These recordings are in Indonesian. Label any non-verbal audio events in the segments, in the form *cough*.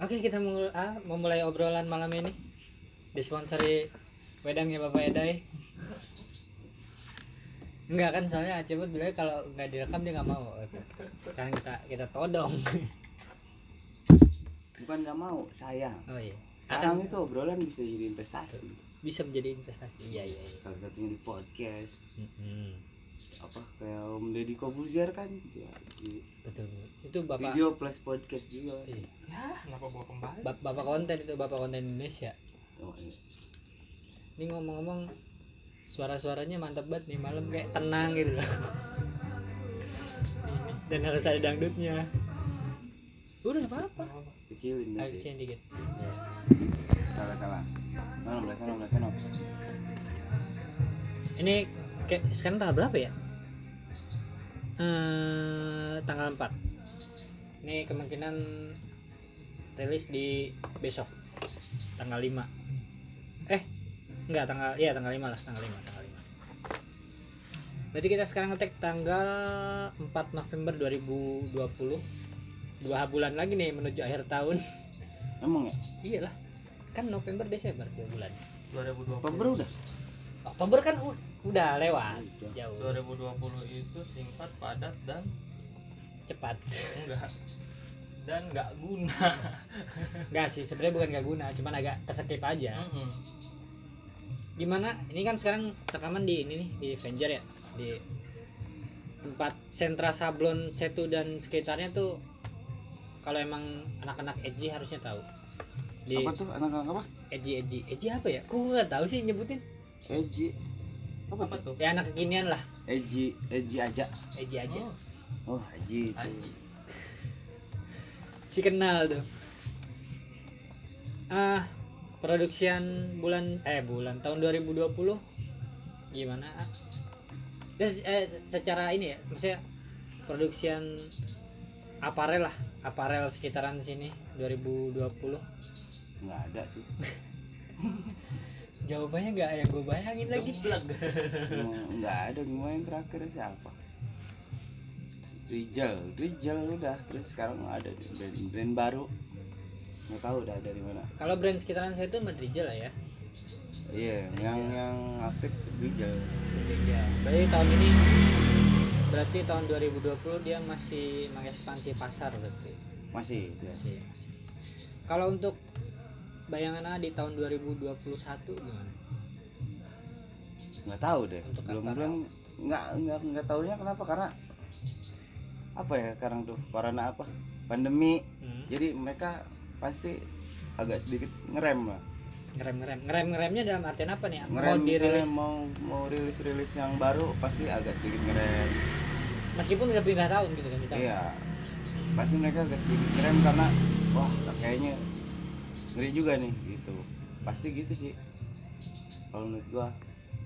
oke kita mul ah, memulai obrolan malam ini. Disponsori wedangnya bapak Edai. Enggak kan soalnya Acebut bilang kalau nggak direkam dia nggak mau. Sekarang kita kita todong. Bukan nggak mau sayang. Oh iya. Sekarang itu obrolan bisa jadi investasi. Bisa menjadi investasi. Iya iya, iya. salah satunya di podcast. Apa kayak Om Deddy Kobuzier kan? Dia di betul itu bapak video plus podcast juga. Iya. ya kenapa bawa kembali? Bap- bapak konten itu bapak konten Indonesia. Oh, iya. ini ngomong-ngomong suara-suaranya mantap banget nih malam kayak tenang gitu loh. *laughs* Dan harus ada dangdutnya. Udah nggak apa-apa. Kecilin nanti kecilin dikit. Salah salah. Sana belah sana ini kayak sekarang tanggal berapa ya eh tanggal 4 ini kemungkinan rilis di besok tanggal 5 eh enggak tanggal iya tanggal 5 lah tanggal 5 tanggal 5 berarti kita sekarang ngetek tanggal 4 November 2020 dua bulan lagi nih menuju akhir tahun. Emang ya? Iyalah kan November Desember dua bulan. 2020 Oktober udah? Oktober kan u- udah lewat jauh 2020 itu singkat padat dan cepat enggak dan enggak guna Enggak sih, sebenarnya bukan gak guna, cuman agak kesekip aja. Mm-mm. Gimana? Ini kan sekarang rekaman di ini nih, di Avenger ya, di tempat sentra sablon Setu dan sekitarnya tuh kalau emang anak-anak edgy harusnya tahu. Di apa tuh anak-anak apa edgy edgy edgy apa ya? Kok gua nggak tahu sih nyebutin? Eji apa apa tuh tuh Ya anak kekinian lah, Eji Eji aja edgy aja. Oh, oh Eji. Si kenal tuh. Ah, produksian bulan eh bulan tahun 2020 gimana? Ah? Terus, eh, secara ini ya, maksudnya produksian aparel lah, aparel sekitaran sini 2020. nggak ada sih *laughs* Jawabannya nggak yang gue bayangin lagi. Geblek. Emang nggak ada gimana yang terakhir siapa Rijal Rijal udah terus sekarang ada brand, brand baru nggak tahu udah dari mana Kalau brand sekitaran saya itu Madrijal lah ya. iya yang yang aktif Rijal Rijal. Berarti tahun ini berarti tahun 2020 dia masih mengekspansi pasar berarti. masih ya. Masih, masih. Kalau untuk bayangan di tahun 2021 gimana? nggak tahu deh Untuk belum belum nggak nggak nggak tahunya kenapa karena apa ya sekarang tuh karena apa pandemi Hmm. jadi mereka pasti agak sedikit ngerem lah Ngerem ngerem ngerem ngeremnya dalam artian apa nih? ngerem Mau dirilis mau mau rilis rilis yang baru pasti agak sedikit ngerem meskipun udah pindah tahun gitu kan kita. iya pasti mereka agak sedikit ngerem karena wah kayaknya ngeri juga nih gitu. Pasti gitu sih. Kalau menurut gua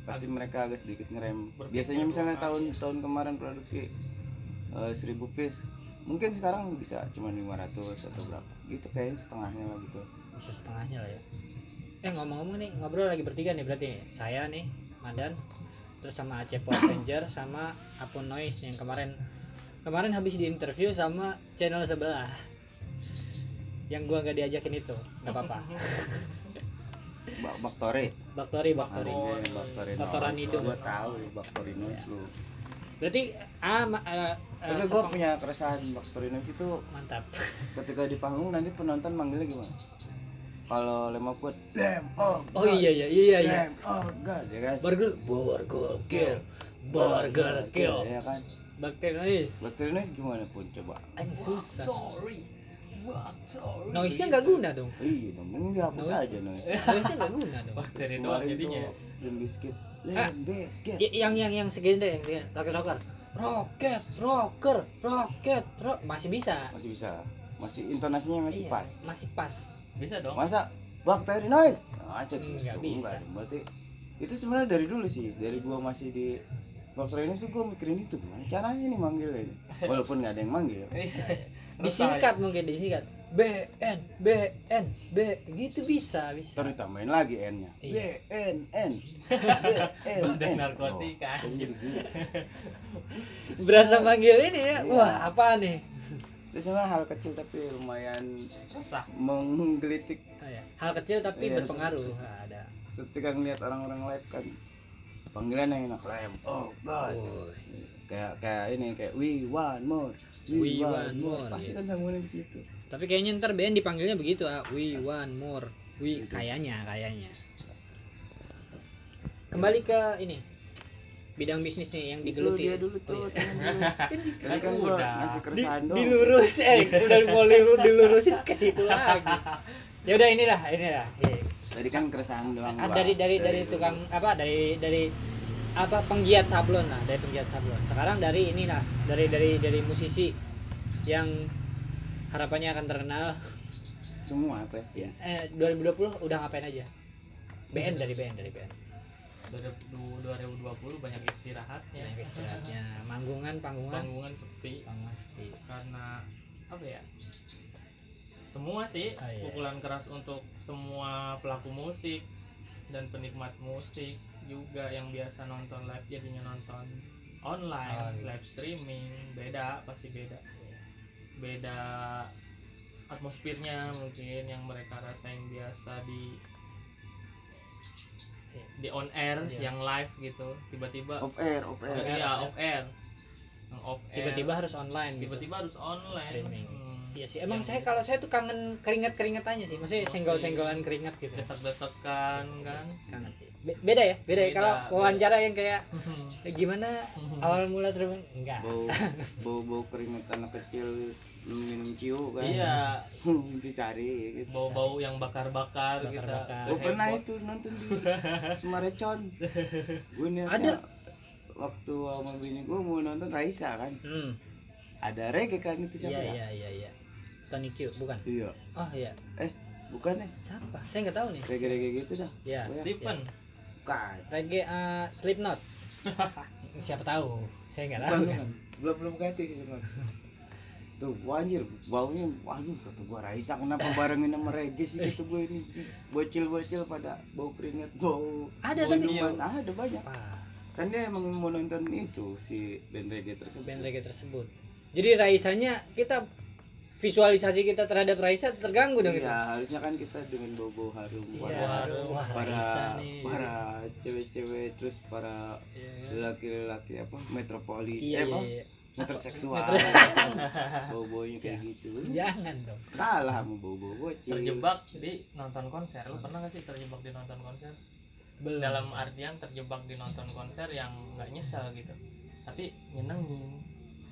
pasti mereka agak sedikit ngerem. Biasanya misalnya kali. tahun tahun kemarin produksi eh, 1000 piece mungkin sekarang bisa cuma 500 atau berapa. Gitu kayaknya setengahnya lah gitu. Bisa setengahnya lah ya. Eh ngomong-ngomong nih ngobrol lagi bertiga nih berarti. Saya nih Madan terus sama Acepo *coughs* Avenger sama Apun Noise nih yang kemarin. Kemarin habis di interview sama channel sebelah yang gua nggak diajakin itu. Nggak apa-apa. *laughs* Bak Baktori. Baktori Baktori. Oh, Iya, Baktori. Kotoran hidung. gua tahu Baktori Noise lu berarti ah ma- eh, tapi gua sepeng- punya keresahan Baktori itu mantap. *laughs* ketika di panggung nanti penonton manggilnya gimana? Kalau lemah kuat lem oh oh iya iya iya iya. Lem oh god ya kan? Burger burger kill. Burger kill. Ya kan? Baktori Noise gimana pun coba? Anjing susah. Sorry noise nya nggak guna dong. Iya dong ini dihapus Noise. aja noise. noise nya nggak guna dong. Bakteri doang jadinya. Limp Bizkit Ah. Y- yang yang yang segini deh yang segini rocket rocker. Rocket rocker rocket rock masih bisa. Masih bisa. Masih intonasinya masih Iya, pas. masih pas. Bisa dong. Masa Baktori Noise? Masa gitu Nggak bisa. Enggak, berarti itu sebenarnya dari dulu sih. Dari gua masih di Baktori Noise tuh gua mikirin itu. Gimana caranya nih manggilnya ini? *laughs* Walaupun nggak ada yang manggil disingkat mungkin disingkat B N B N B gitu bisa bisa Terus tambahin lagi N-nya. B Iya. N N. B N N. *laughs* narkotika Oh, gini. Itu *laughs* berasa manggil ini ya Iya. wah apa nih itu sebenarnya hal kecil tapi lumayan resah menggelitik Ah, ya. hal kecil tapi Iya. berpengaruh Nah, ada ketika ngeliat orang-orang live kan panggilan yang enak live oh god Oh, kayak kayak ini kayak we want more We want more, pasti gitu. kan sambungnya ke situ tapi kayaknya ntar BN dipanggilnya begitu ah we want more we kayaknya kayaknya kembali ke ini bidang bisnis nih yang itu digeluti dia dulu tuh Oh, iya. *laughs* kan gua Udah. ngasih Di- keresahan dilurus eh udah mau dilurusin ke situ lagi ya udah inilah inilah Iya. tadi kan keresahan doang Ah, gua. dari dari dari dulu. tukang apa dari dari apa penggiat sablon lah dari penggiat sablon. Sekarang dari inilah dari dari dari musisi yang harapannya akan terkenal. Semua pasti ya. Eh 2020 udah ngapain aja? BN dari BN dari BN 2020 banyak istirahatnya Banyak istirahatnya. Manggungan panggungan. Panggungan sepi. Panggungan sepi. Karena apa ya? Semua sih Ah, iya. pukulan keras untuk semua pelaku musik dan penikmat musik juga yang biasa nonton live jadinya nonton online Oh, iya. live streaming beda pasti beda. Beda atmosfernya mungkin yang mereka rasain biasa di di on air Iya. yang live gitu. Tiba-tiba off air off air. Iya off air. Yang off air. Tiba-tiba harus online gitu. Tiba-tiba harus online. Streaming. Hmm. iya sih emang Yang saya kalau saya tuh kangen keringat keringatannya sih. Maksudnya Oh, senggol senggolan keringat gitu. Desak-desakan kan? kangen sih Be- beda ya? Beda, ya? Beda, kalau beda. wawancara yang kayak eh, gimana? Hmm. awal mula terbang enggak. Bau *laughs* bau bau keringat anak kecil minum ciu kan. Iya. *laughs* Dicari gitu. Bau-bau yang bakar-bakar kita Bakar-bakar. gue pernah heboh. itu nonton di Semarecon gue Ada. waktu sama bini gue mau nonton Raisa kan. Hmm. ada reggae kan itu iya siapa ya? iya iya iya. Tony Q bukan? Iya. Oh iya. Bukan nih siapa? Saya nggak tahu nih. Reggae reggae gitu dah. Ya Oh, ya. Bukan. Reggae uh, Slipknot. *laughs* Siapa tahu. Saya nggak tahu. kan belum belum ganti gitu tuh gua anjir baunya waduh kata gua Raisa kenapa *laughs* barengin sama reggae sih kata gua ini? Bocil bocil pada bau keringat bau ada tapi minuman. ada banyak. Wah, kan dia emang mau nonton itu si band reggae tersebut. Band reggae tersebut. Jadi Raisanya kita visualisasi kita terhadap Raisa terganggu dong gitu Iya, harusnya kan kita dengan bau-bau harum Iya, para wah, para nih. para cewek-cewek terus para Iya, lelaki-lelaki apa metropolis iya, eh, iya, apa? iya. metroseksual Metro- *laughs* bau-baunya kayak gitu. Jangan dong. Kalah sama bau-bau bocil terjebak di nonton konser. Lu pernah gak sih terjebak di nonton konser? Belum. Dalam artian terjebak di nonton konser yang nggak nyesel gitu. Tapi nyenengin.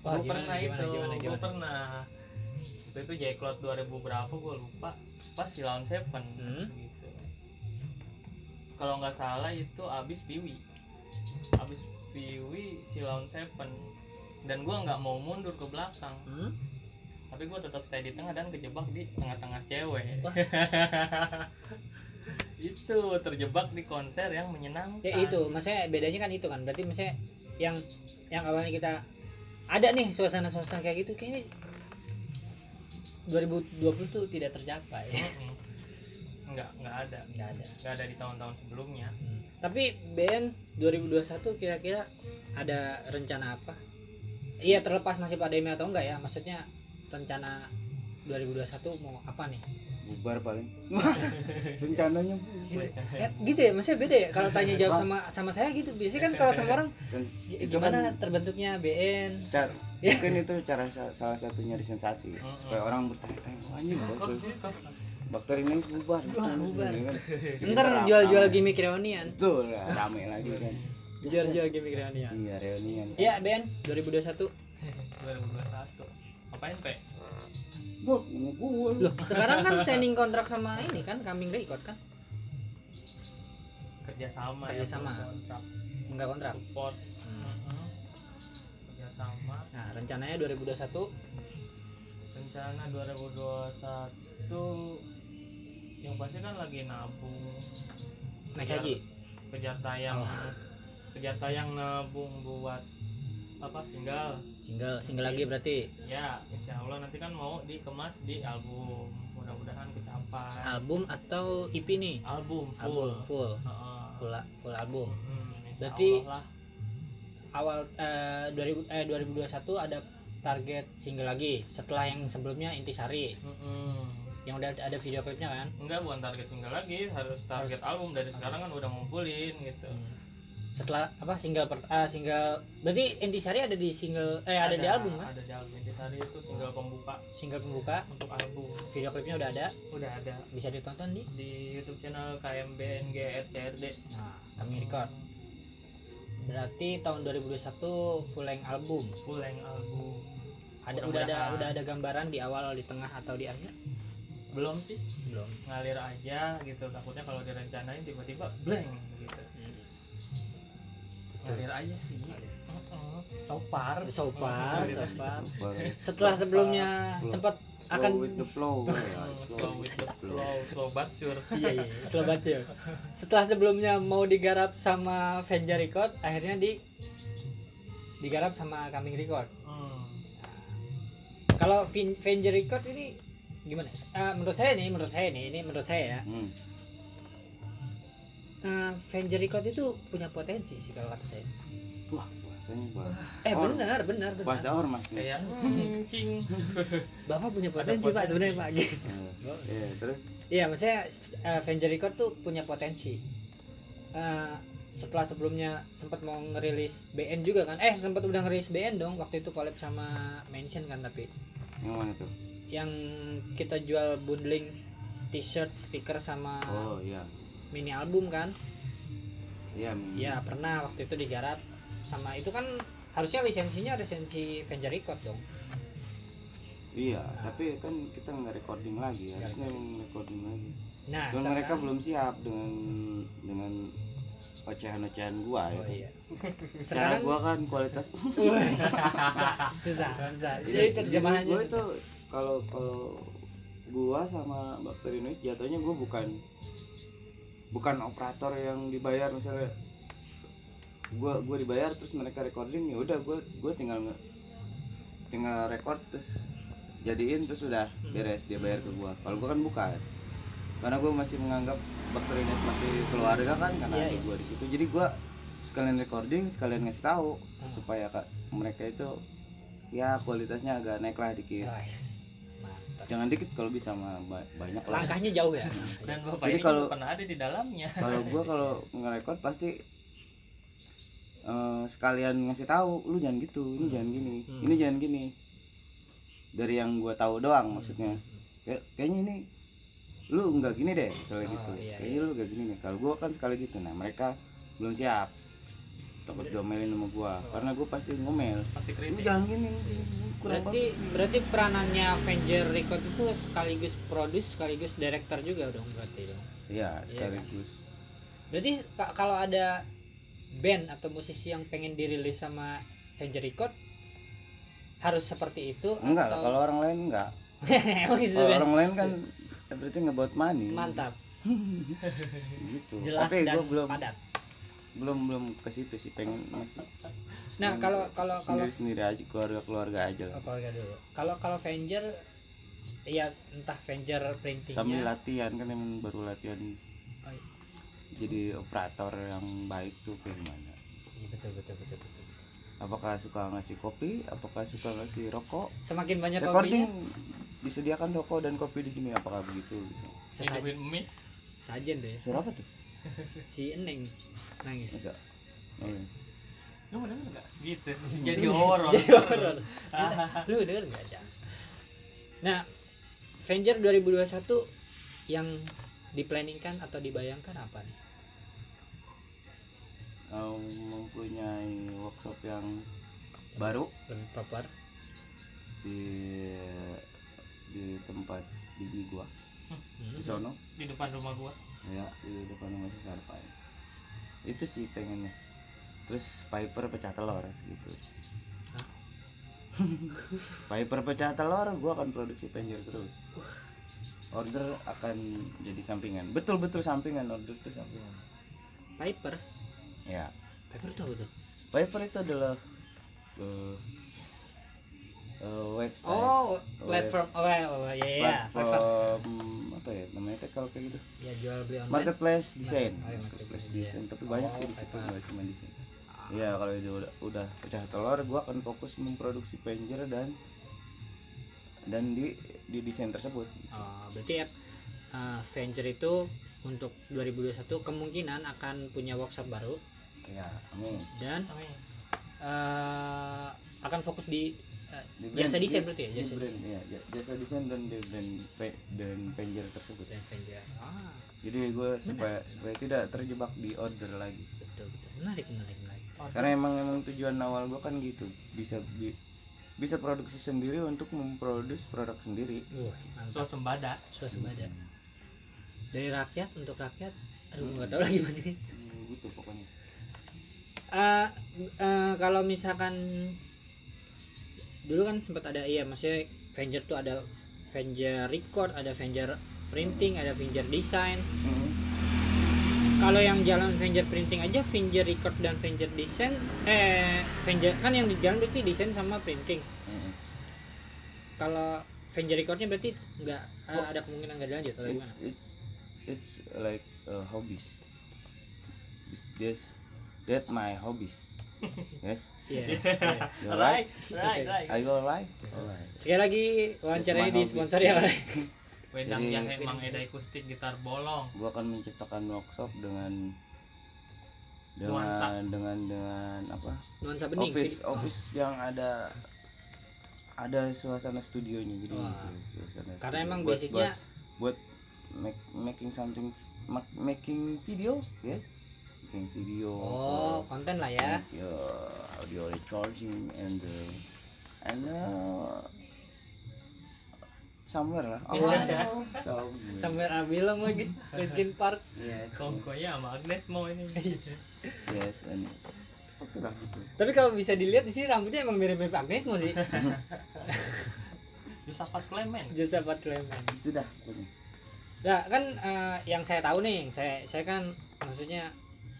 Wah, gue gimana, pernah gimana, itu gimana, gue gimana? pernah waktu itu J-Cloud 2000 berapa gue lupa. Pas si Lawn Seven. Hmm. gitu kalau nggak salah itu abis Piwi abis Piwi si Lawn Seven. Dan gue nggak mau mundur ke belakang. Hmm? tapi gue tetap stay di tengah dan kejebak di tengah-tengah cewek. *laughs* Itu terjebak di konser yang menyenangkan. Ya itu. Maksudnya bedanya kan itu kan. Berarti maksudnya yang yang awalnya kita ada nih suasana-suasana kayak gitu kayaknya 2020 tuh tidak tercapai. Mm-mm. nggak nggak ada. Nggak ada. Nggak ada di tahun-tahun sebelumnya. Hmm. tapi BN 2021 kira-kira ada rencana apa? Iya terlepas masih pandemi atau enggak ya. Maksudnya rencana 2021 mau apa nih? Bubar paling. *laughs* Rencananya gitu. ya, gitu ya? Maksudnya beda ya? Kalau tanya jawab sama sama saya gitu biasanya kan kalau sama orang kan "Ya, gimana kan terbentuknya BN. Mungkin itu cara sa- salah satunya di sensasi supaya orang bertanya-tanya wah ini kok bagus. gitu bakteri ini bubar. Gitu kan. Ntar jual-jual gimmick reunian. Betul lah, rame lagi kan. Jual-jual gimmick reunian. Iya reunian. Ya BN 2021 2021 apain pe? Gua. Lu. loh sekarang kan signing kontrak sama ini kan kambing record kan? Kerjasama Kerjasama. ya kontrak. Enggak kontrak. Support nah rencananya 2021 rencana 2021 yang pasti kan lagi nabung. Naik haji? kejar tayang. Oh. kejar tayang nabung buat apa single? Single single lagi berarti? Ya insya Allah nanti kan mau dikemas di album. Mudah-mudahan kecapai. Album atau EP nih? Album full. Album full. Full, full album. Hmm, Berarti- Allah lah awal eh, 2000 eh 2021 ada target single lagi. Setelah yang sebelumnya Intisari. Mm-mm. yang udah ada video klipnya kan? Enggak bukan target single lagi. Harus target album dari sekarang kan udah ngumpulin gitu. Setelah apa single per, ah, single berarti Intisari ada di single eh ada, di album kan? ada di album. Intisari itu single pembuka. Single pembuka untuk album. Video klipnya udah ada? Udah ada. Bisa ditonton di? Di YouTube channel KMBNG RCRD nah kami record berarti tahun 2021 full length album? Full length album. Ada udah ada udah ada gambaran di awal di tengah atau di akhir? Belum sih. Belum. Ngalir aja gitu takutnya kalau direncanain tiba-tiba blank gitu. Ngalir aja sih. Heeh. sopar. So far so far Super. setelah sebelumnya sempat Slow akan with the flow *laughs* ya. slow with the flow slow but sure iya iya slow banget sih. *laughs* setelah sebelumnya mau digarap sama Venja Record akhirnya di digarap sama Coming Record Hmm. kalau Venja Record ini gimana Eh, menurut saya nih menurut saya nih ini menurut saya ya Hmm. eh, Venja Record itu punya potensi sih kalau kata saya Wah, bahasanya bahasa. eh Or- benar benar Bahasa benar ormas nih. kayak hmm, cing *laughs* bapak punya potensi pak sebenarnya pak gitu. Eh, Iya, terus Iya, maksudnya uh, Venture Record tuh punya potensi. Eh, setelah sebelumnya sempat mau ngerilis BN juga kan? Eh, sempat udah ngerilis BN dong waktu itu collab sama Mention kan tapi yang mana tuh? yang kita jual bundling t-shirt, stiker sama Oh, iya. mini album kan? Iya. Ya, pernah waktu itu digarap sama itu kan harusnya lisensinya lisensi Venture Record dong. Iya, tapi kan kita nggak recording lagi, harusnya yang recording lagi. Nah, Dan mereka belum siap dengan dengan ocehan-ocehan gua ya. Oh iya. Cara Sekarang gua kan kualitas *laughs* susah, susah, susah. Jadi terjemahannya gua itu kalau kalau gua sama bakteri noise jatuhnya gua bukan bukan operator yang dibayar misalnya gua gua dibayar terus mereka recording ya udah gua gua tinggal tinggal record terus jadiin terus udah beres dia bayar ke gua kalau gua kan bukan karena gua masih menganggap bakteri noise masih keluarga kan karena Iya, ada iya. gua di situ jadi gua sekalian recording sekalian ngasih tahu Hmm. supaya kak mereka itu ya kualitasnya agak naik lah dikit mantap. jangan dikit kalau bisa mah ba- banyak lah Langkahnya jauh ya. dan bapak Jadi ini kalau- pernah ada di dalamnya kalau gua kalau ngerekord pasti eh, sekalian ngasih tahu lu jangan gitu ini jangan gini Hmm. ini jangan gini. Dari yang gua tahu doang maksudnya. Kayak kayaknya ini lu nggak gini deh misalnya Oh, gitu. iya, kayaknya lu nggak gini nih. Kalau gua kan sekali gitu nah mereka belum siap. Takut diomelin sama gua. Karena gua pasti ngomel. Masih lu kritik jangan gini ini kurang Berarti berarti peranannya Avenger Record itu sekaligus produce sekaligus director juga dong berarti dong. bagus. iya sekaligus. Berarti ka- kalau ada band atau musisi yang pengen dirilis sama Avenger Record harus seperti itu enggak lah atau kalau orang lain enggak *laughs* kalau orang lain kan everything about money mantap gitu *laughs* jelas tapi dan gue belum padat. belum belum ke situ sih pengen masih Nah, kalau kalau kalau sendiri sendiri aja keluarga keluarga aja lah Oh, keluarga dulu. Kalau kalau Avenger ya entah Avenger printingnya sambil latihan kan emang baru latihan. Jadi operator yang baik tuh kayak gimana Iya, betul betul betul betul. apakah suka ngasih kopi apakah suka ngasih rokok Semakin banyak recording kopinya, disediakan rokok dan kopi di sini apakah begitu gitu hidupin mie sajen tuh ya. suara apa tuh *laughs* Si Eneng nangis. masa oh, iya. lu mau denger nggak gitu *laughs* jadi horor *laughs* Jadi horor. Lu denger nggak Cang? Nah, Avenger 2021 yang diplanningkan atau dibayangkan apa nih? Mau mempunyai workshop yang baru? Lebih proper. di di tempat bini gua. Di Hmm. sono? Di depan rumah gua. Ya di depan rumah si Sarpai. Itu sih pengennya. Terus Piper pecah telur gitu? *laughs* Piper pecah telur gua akan produksi penjor terus. Order akan jadi sampingan. Betul betul sampingan order itu sampingan. Piper. Ya Piper itu apa tuh? Piper itu adalah eh, eh, website Oh, platform. Oh, ya, oh, ya, ya. Piper. platform apa ya namanya teh kalau kayak gitu Ya jual beli online. marketplace desain Oh, iya, marketplace desain design. tapi banyak Oh, sih di situ nggak cuma desain Iya kalau itu udah udah pecah telur gua akan fokus memproduksi Avenger dan dan di di desain tersebut. Oh, berarti ya uh, Avenger itu untuk 2021 kemungkinan akan punya workshop baru Ya, amin. dan Amin. uh, akan fokus di uh, Di jasa brand- desain di- berarti ya di jasa brand, iya, ja- jasa desain dan di brand pe- dan Avenger tersebut. dan Avenger. Ah, Jadi gue supaya supaya tidak terjebak di order lagi. betul betul. Menarik menarik menarik. Karena emang emang tujuan awal gua kan gitu, bisa bi- bisa produksi sendiri untuk memproduksi produk sendiri. Wah, mantap. Swasembada. Swasembada. Dari rakyat untuk rakyat. Aduh, nggak tahu lagi gimana Eh, kalau misalkan dulu kan sempat ada iya maksudnya Avenger tuh ada Avenger record ada Avenger printing ada Avenger design Hmm. kalau yang jalan Avenger printing aja Avenger record dan Avenger design eh Avenger kan yang di jalan berarti desain sama printing Hmm. kalau Avenger recordnya berarti nggak eh, Oh. ada kemungkinan nggak dilanjut atau It's, gimana it's, it's like uh, hobbies. This, that my hobbies. yes. Iya, iya. You Right, right? right, right. Are you alright? Alright. sekali lagi wawancaranya disponsori oleh *laughs* Wedang Jadi- jahe mang edai kustik gitar bolong. Gua akan menciptakan workshop dengan Nuansa. dengan dengan dengan apa? nuansa bening office Jadi- office yang ada ada suasana studionya jadi Wah. gitu, suasana karena studio. emang buat, basicnya buat, buat make, making something mak- making video ya making video oh konten lah ya. make, uh, audio recording and uh, and uh, somewhere lah. Oh, Iya. *laughs* somewhere. sambil bilang lagi Linkin Park. Yes. Kongkonya sama Agnes mau ini. yes and oke lah gitu. Tapi kalau bisa dilihat di sini rambutnya emang mirip-mirip Agnes sih. Josapat Clement. Josephat Clement sudah Nah kan eh, yang saya tahu nih, saya saya kan maksudnya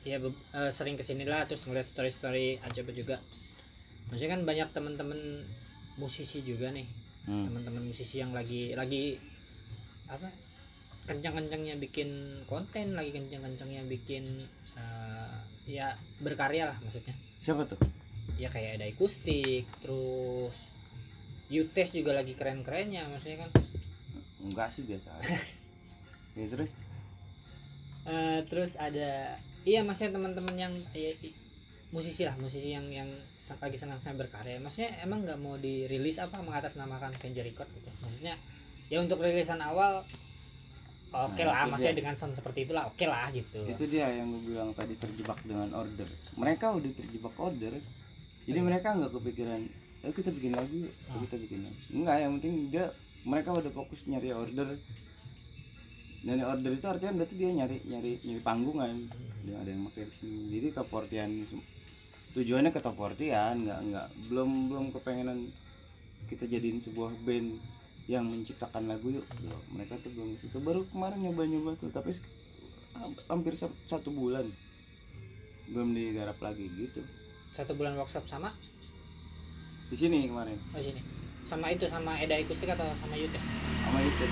ya eh, sering ke sini lah terus ngeliat story story aja juga. Maksudnya kan banyak teman-teman musisi juga nih, hmm. teman-teman musisi yang lagi lagi apa kencang-kencangnya bikin konten, lagi kencang-kencangnya bikin eh, ya berkarya lah maksudnya. siapa tuh Ya kayak ada akustik, terus Utes juga lagi keren-kerennya, maksudnya kan enggak sih biasa aja. *laughs* ya terus Eh, terus ada iya maksudnya teman-teman yang ya, musisi lah musisi yang yang lagi senang-senang berkarya. Maksudnya emang nggak mau dirilis apa mengatasnamakan Avenger Record gitu. Maksudnya ya untuk rilisan awal oke Nah, lah maksudnya dia. dengan sound seperti itulah oke lah gitu. Itu dia yang gue bilang tadi terjebak dengan order. Mereka udah terjebak order jadi mereka nggak kepikiran eh kita bikin lagi yuk Ah. kita bikin lagi. Enggak yang penting dia mereka udah fokus nyari order. Dan order itu artinya berarti dia nyari nyari nyari panggungan dia ada yang pakai di sini. Jadi top 40 sem- tujuannya ke top 40 nggak nggak belum belum kepengenan kita jadiin sebuah band yang menciptakan lagu yuk. Belum. mereka tuh belum situ. Baru kemarin nyoba nyoba tuh tapi hampir sa- satu bulan belum digarap lagi gitu. Satu bulan workshop sama? Di sini kemarin. Oh sini. Sama itu sama Eda Akustik atau sama Yutes? Sama itu.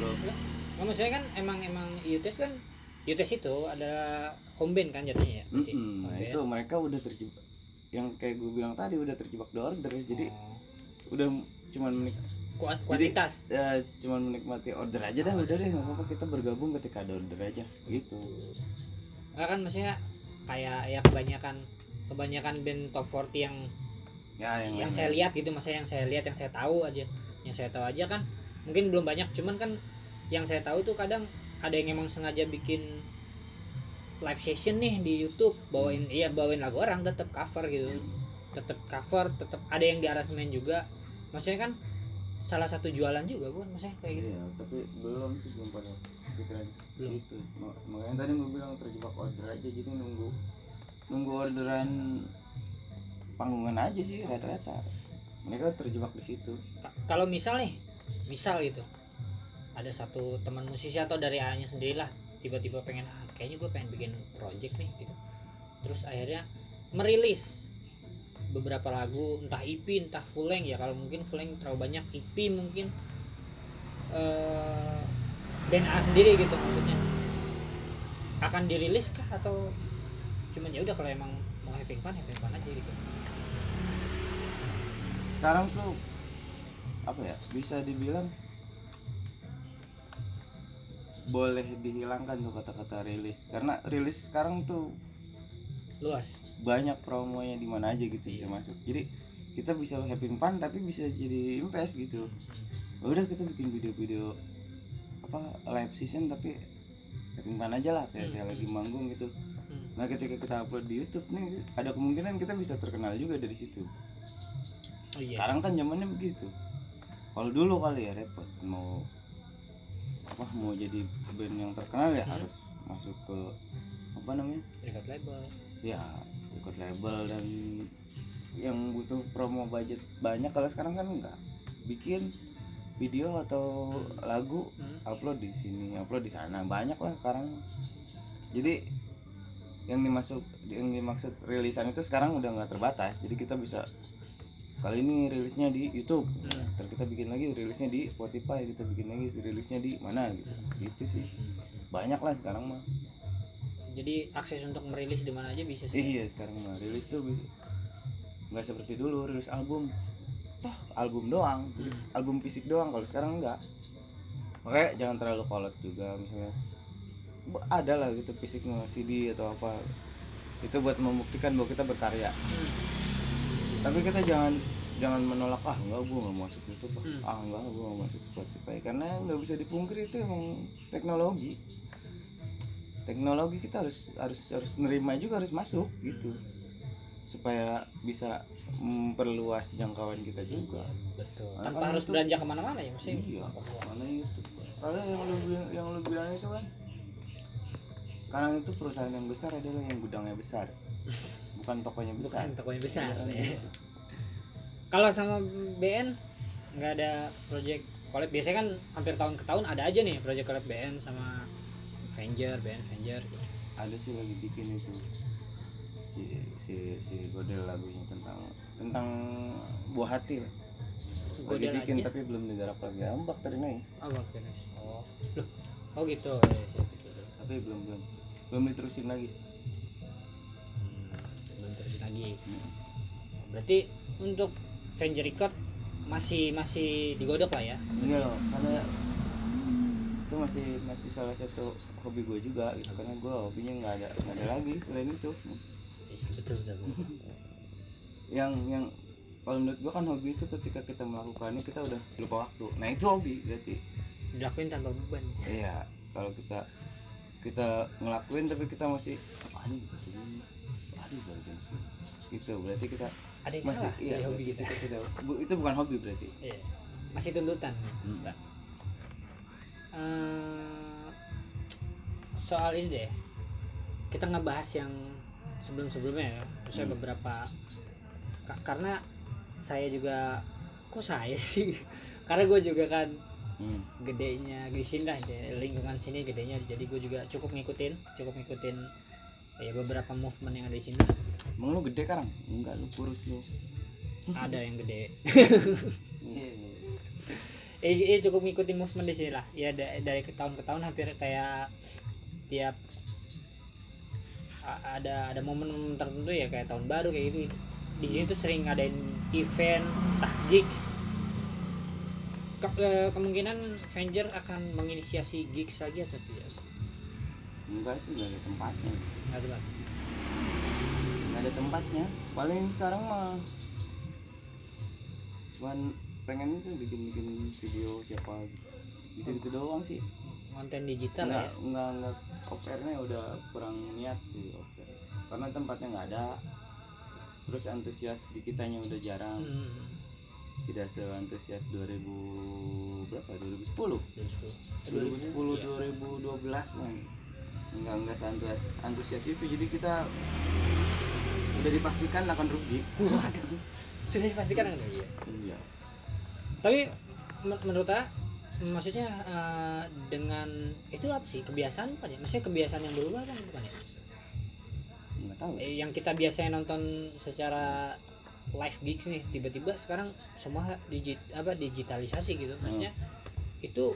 Nggak maksudnya kan emang emang Yutes kan Yutes itu ada home band kan jadinya ya berarti? Mm-mm. nah itu mereka udah terjebak yang kayak gue bilang tadi udah terjebak di order jadi Oh. udah cuman menik Kuat, kuantitas ya, cuman menikmati order aja dah udah deh nggak apa-apa kita bergabung ketika ada order aja gitu Nggak kan maksudnya kayak ya kebanyakan kebanyakan band top 40 yang ya yang, yang saya lihat gitu maksudnya yang saya lihat yang saya tahu aja yang saya tahu aja kan mungkin belum banyak cuman kan yang saya tahu tuh kadang ada yang emang sengaja bikin live session nih di YouTube bawain iya bawain lagu orang tetap cover gitu tetap cover tetap ada yang di aransemen juga maksudnya kan salah satu jualan juga bukan maksudnya kayak gitu Iya, tapi belum sih belum pada pikiran Belum. gitu. Ma- Makanya tadi gue bilang terjebak order aja jadi nunggu nunggu orderan panggungan aja sih rata-rata. Mereka terjebak di situ. Ka- kalau misal nih misal gitu ada satu teman musisi atau dari A nya sendiri lah tiba-tiba pengen ah, kayaknya gue pengen bikin project nih gitu. Terus akhirnya merilis beberapa lagu entah EP entah full length ya kalau mungkin full length terlalu banyak EP mungkin band A sendiri gitu maksudnya. Akan dirilis kah atau cuman ya udah kalau emang mau having fun having fun aja gitu. Sekarang tuh apa ya bisa dibilang boleh dihilangkan tuh kata-kata rilis. Karena rilis sekarang tuh luas. banyak promonya di mana aja gitu bisa Iya. masuk. Jadi kita bisa having fun tapi bisa jadi invest gitu. Udah kita bikin video-video apa live season tapi having fun aja lah kayak, kayak Hmm. lagi manggung gitu. Hmm. nah ketika kita upload di YouTube nih ada kemungkinan kita bisa terkenal juga dari situ. Oh iya. Sekarang kan zamannya begitu. Kalau dulu kali ya repot mau apa mau jadi band yang terkenal ya Hmm. harus masuk ke apa namanya? Record label. Ya ikut label dan yang butuh promo budget banyak kalau sekarang kan enggak bikin video atau lagu Hmm. upload di sini upload di sana. Banyak lah sekarang. Jadi yang dimasuk yang dimaksud rilisan itu sekarang udah nggak terbatas. Jadi kita bisa kali ini rilisnya di YouTube. Hmm. Ntar kita bikin lagi rilisnya di Spotify kita bikin lagi rilisnya di mana gitu. Gitu sih. Banyak lah sekarang mah. Jadi akses untuk merilis di mana aja bisa sih? Iya sekarang mah rilis tuh bisa. Nggak seperti dulu rilis album. Toh album doang. Hmm. album fisik doang kalau sekarang enggak makanya jangan terlalu kolot juga misalnya. Ada lah gitu fisiknya CD atau apa. Itu buat membuktikan bahwa kita berkarya. Hmm. Tapi kita jangan jangan menolak ah enggak gua nggak masuk YouTube ah, Hmm. ah enggak gua nggak masuk Spotify. Karena nggak bisa dipungkiri itu emang teknologi. Teknologi kita harus harus harus nerima juga harus masuk gitu. Supaya bisa memperluas jangkauan kita juga. Betul. Karena tanpa kan harus itu- belanja ke mana-mana ya maksudnya? Iya mana itu? Kalau yang lu bilang- yang lu bilang itu kan sekarang itu perusahaan yang besar adalah yang gudangnya besar *laughs* bukan tokonya besar. bukan tokonya besar Iya, ya. gitu. kalau sama BN nggak ada project collab. Biasanya kan hampir tahun ke tahun ada aja nih project collab BN sama Avenger BN Avenger. Gitu. ada sih lagi bikin itu. Si si si Godel lagunya tentang tentang buah hati lah. Lagi Godel bikin aja. tapi belum digarap lagi. Ambak tadi nih oh bagus oh loh oh. Gitu. Ya, tapi belum belum. Belum diterusin lagi lagi. Hmm. berarti untuk Avenger Record masih masih digodok lah ya? Iya loh karena itu masih masih salah satu hobi gue juga gitu karena gue hobinya nggak ada nggak ada lagi selain itu. Betul betul, yang yang kalau menurut gue kan hobi itu ketika kita melakukannya kita udah lupa waktu. Nah itu hobi berarti. Dilakuin tanpa beban. Iya kalau kita kita ngelakuin tapi kita masih apaan nih ini aduh segini itu berarti kita ada yang masih salah iya dari hobi kita kita- bu- itu bukan hobi berarti Iya. masih tuntutan Hmm. Soal ini deh kita ngebahas yang sebelum-sebelumnya ya saya Hmm. beberapa ka- karena saya juga kok saya sih *laughs* karena gue juga kan hmm. gedenya di sini lah lingkungan sini gedenya jadi gue juga cukup ngikutin cukup ngikutin ya beberapa movement yang ada di sini. Emang lu gede sekarang enggak lu kurus lu ada yang gede. Iya eh, eh, cukup ngikutin movement di sini lah. Ya da- dari ke tahun ke tahun hampir kayak tiap ada ada momen-momen tertentu ya kayak tahun baru kayak gitu. Di sini tuh sering ngadain event entah gigs. Ke- eh, kemungkinan Avenger akan menginisiasi gigs lagi atau tidak enggak sih enggak ada tempatnya. Nggak Bang. Nggak ada tempatnya. Paling sekarang mah cuman pengen itu bikin bikin video siapa gitu gitu doang sih. Konten digital nggak ya? nggak nggak. Opernya udah kurang niat sih oper karena tempatnya nggak ada. Terus antusias di kitanya udah jarang. Hmm, tidak seantusias 2000 berapa? 2010 2010 2010 Iya. 2012 lah nggak nggak seantusias antusias itu. Jadi kita udah dipastikan akan rugi. Waduh, sudah dipastikan kan? Iya. Iya. Tapi men- menurut saya maksudnya eh, dengan itu apa sih? Kebiasaan bukan ya? Maksudnya kebiasaan yang berubah kan bukan ya? Nggak tahu. Eh, yang kita biasanya nonton secara live gigs nih tiba-tiba sekarang semua digit apa digitalisasi gitu. Maksudnya itu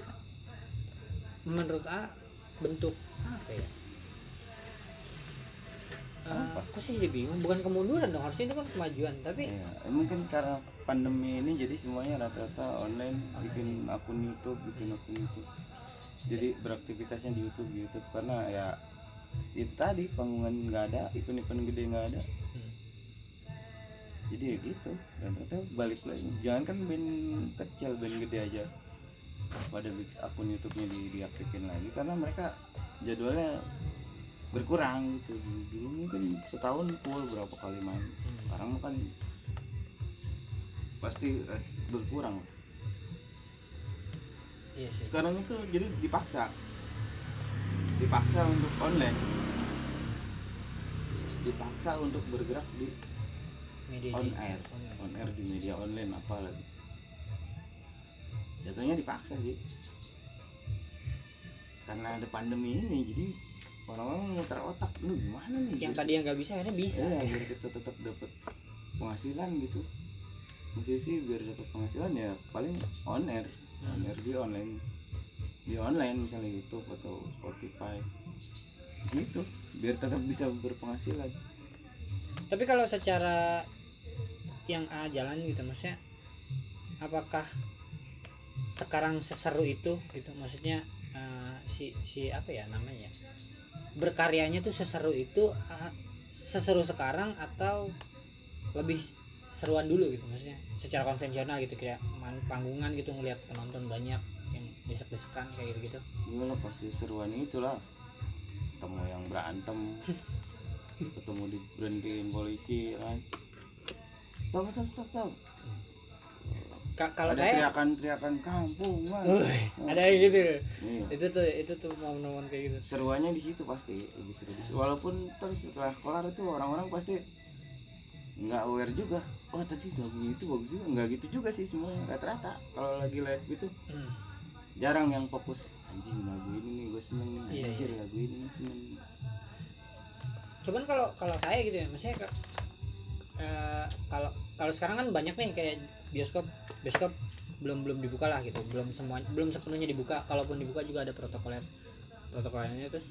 menurut A bentuk apa ya Apa? kok saya jadi bingung bukan kemunduran dong harusnya itu kan kemajuan tapi Iya, mungkin karena pandemi ini jadi semuanya rata-rata online bikin akun YouTube, bikin akun YouTube. Jadi beraktivitasnya di YouTube, YouTube karena ya itu tadi panggungan nggak ada, event-event gede nggak ada. Hmm. Jadi ya gitu dan ternyata balik lagi. Jangan kan band kecil, band gede aja pada akun YouTube-nya di diaktifin lagi karena mereka jadwalnya berkurang gitu. Dulu mungkin setahun full berapa kali main hmm. sekarang kan pasti eh, berkurang iya sih sekarang itu jadi dipaksa dipaksa untuk online dipaksa untuk bergerak di media on di- air. on air. on air di media online apa lagi jatuhnya dipaksa sih karena ada pandemi ini jadi muter otak. Lu gimana nih? Yang tadi yang nggak bisa akhirnya bisa. Iya, biar kita tetap dapat penghasilan gitu. Musisi biar dapat penghasilan ya paling on air. On air di online. Di online misalnya YouTube atau Spotify. Di situ biar tetap bisa berpenghasilan. Tapi kalau secara yang A jalan gitu maksudnya apakah sekarang seseru itu gitu? Maksudnya eh, si si apa ya namanya berkaryanya tuh seseru itu eh, seseru sekarang atau lebih seruan dulu gitu maksudnya? Secara konvensional gitu kayak panggungan gitu ngelihat penonton banyak yang desek-desekan kayak gitu gitu lah pasti seruan itulah. Ketemu yang berantem *laughs* ketemu di berhentiin polisi kan. Stop stop stop stop kalau ada saya teriakan-teriakan kampung man. Wih, ada yang gitu Iya. itu tuh itu tuh momen-momen kayak gitu seruannya di situ pasti lebih seru walaupun terus setelah kelar itu orang-orang pasti nggak aware juga oh tadi lagu itu bagus juga nggak gitu juga sih semuanya rata-rata kalau lagi live gitu Hmm. jarang yang fokus anjing lagu ini nih gue seneng nih Iya, anjir iya. lagu ini seneng cuman kalau kalau saya gitu ya maksudnya eh, kalau kalau sekarang kan banyak nih kayak bioskop bioskop belum belum dibuka lah gitu. Belum semua belum sepenuhnya dibuka. Kalaupun dibuka juga ada protokoler protokolernya terus.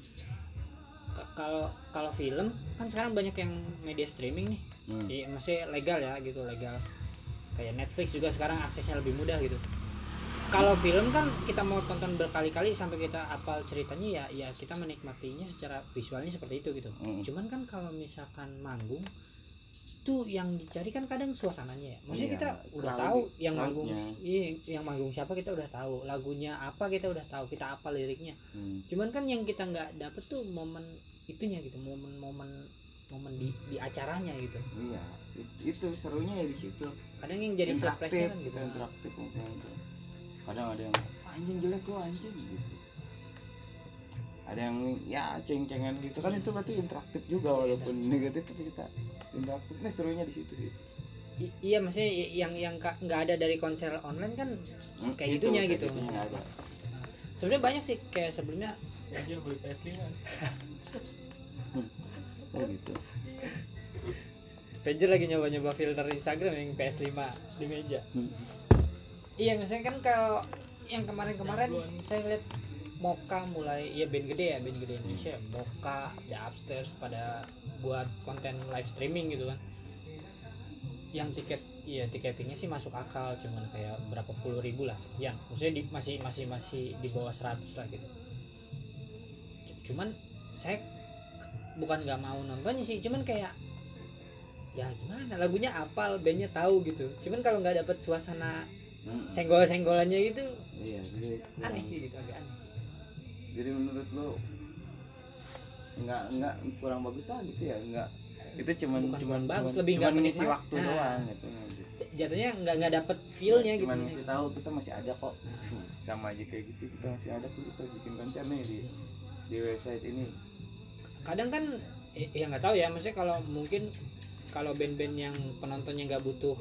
Ka- kalau kalau film kan sekarang banyak yang media streaming nih. Hmm. Iya, masih legal ya gitu legal. Kayak Netflix juga sekarang aksesnya lebih mudah gitu. Kalau film kan kita mau tonton berkali-kali sampai kita apal ceritanya ya ya kita menikmatinya secara visualnya seperti itu gitu. Hmm. cuman kan kalau misalkan manggung tuh yang dicari kan kadang suasananya ya. Maksudnya Iya, kita udah tahu yang manggung iya yang manggung siapa kita udah tahu lagunya apa kita udah tahu kita apa liriknya. Hmm. cuman kan yang kita nggak dapet tuh momen itunya gitu momen-momen momen di di acaranya gitu. Iya it- itu serunya ya di situ. Kadang yang jadi surprise kan gitu. interaktif kadang ada yang anjing jelek lu anjing gitu ada yang ya ceng-cengan gitu. Kan itu berarti interaktif juga walaupun negatif tapi kita interaktif. Nah serunya di situ sih. I- iya maksudnya yang yang nggak ada dari konser online kan Hmm, Kayak itu, gitunya kayak gitu. gitunya ada. Sebenarnya banyak sih kayak sebelumnya. Anjir beli PS5 oh gitu. Fajer lagi nyoba-nyoba filter Instagram yang PS5 di meja. Hmm. iya misalnya kan kalau yang kemarin-kemarin saya lihat Moka mulai ya band gede ya band gede Indonesia Moka The Upstairs pada buat konten live streaming gitu kan. Yang tiket iya tiketingnya sih masuk akal cuman kayak berapa puluh ribu lah sekian. Maksudnya di, masih masih masih di bawah 100 lah gitu. C- cuman saya bukan nggak mau nontonnya sih cuman kayak ya gimana lagunya apal bandnya tahu gitu. Cuman kalau nggak dapet suasana Hmm. senggol-senggolannya gitu iya aneh sih gitu agak aneh jadi menurut lo nggak nggak kurang bagus lah gitu ya nggak. Itu cuman Bukan cuman bagus, cuman- lebih nggak cuman ngisi waktu Nah. doang gitu. Jatuhnya nggak nggak dapet feelnya gitu. cuman ngasih tahu kita masih ada kok. Gitu. sama aja kayak gitu kita masih ada kok kita bikin konser nih di di website ini. Kadang kan eh, ya nggak tahu ya maksudnya kalau mungkin kalau band-band yang penontonnya nggak butuh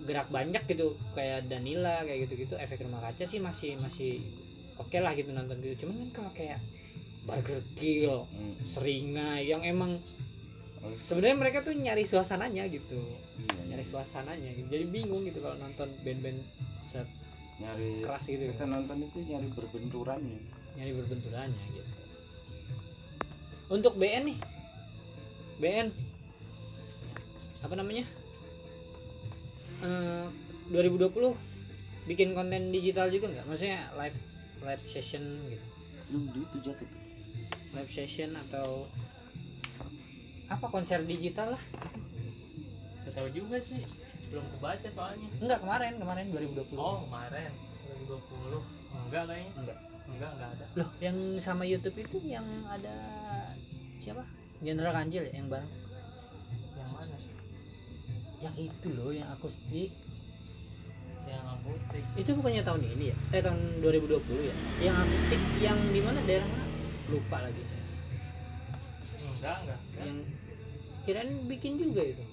gerak banyak gitu kayak Danila kayak gitu-gitu efek rumah kaca sih masih masih oke lah gitu nonton gitu. Cuman kan kalau kayak Burger Kill Hmm. Seringai yang emang Oh. sebenarnya mereka tuh nyari suasananya gitu. Iya, nyari suasananya gitu. Jadi bingung gitu kalau nonton band-band set nyari keras gitu kita nonton itu nyari berbenturan ya. Nyari berbenturannya gitu. Untuk BN nih. BN apa namanya? Eh 2020 bikin konten digital juga nggak? Maksudnya live live session gitu. Lu di itu jatuh tuh. Live session atau apa konser digital lah. Gak tahu juga sih. Belum kebaca soalnya. Enggak kemarin kemarin 2020 oh kemarin. 2020 enggak kayaknya. Enggak. Enggak enggak ada. Loh yang sama YouTube itu yang ada siapa? Jenderal Kanjil ya yang bareng. Yang mana? Yang itu loh yang akustik itu bukannya tahun ini ya? Eh tahun 2020 ya? Yang akustik yang di mana? Daerah mana? Lupa lagi saya. Enggak enggak, enggak. yang kirain bikin juga itu.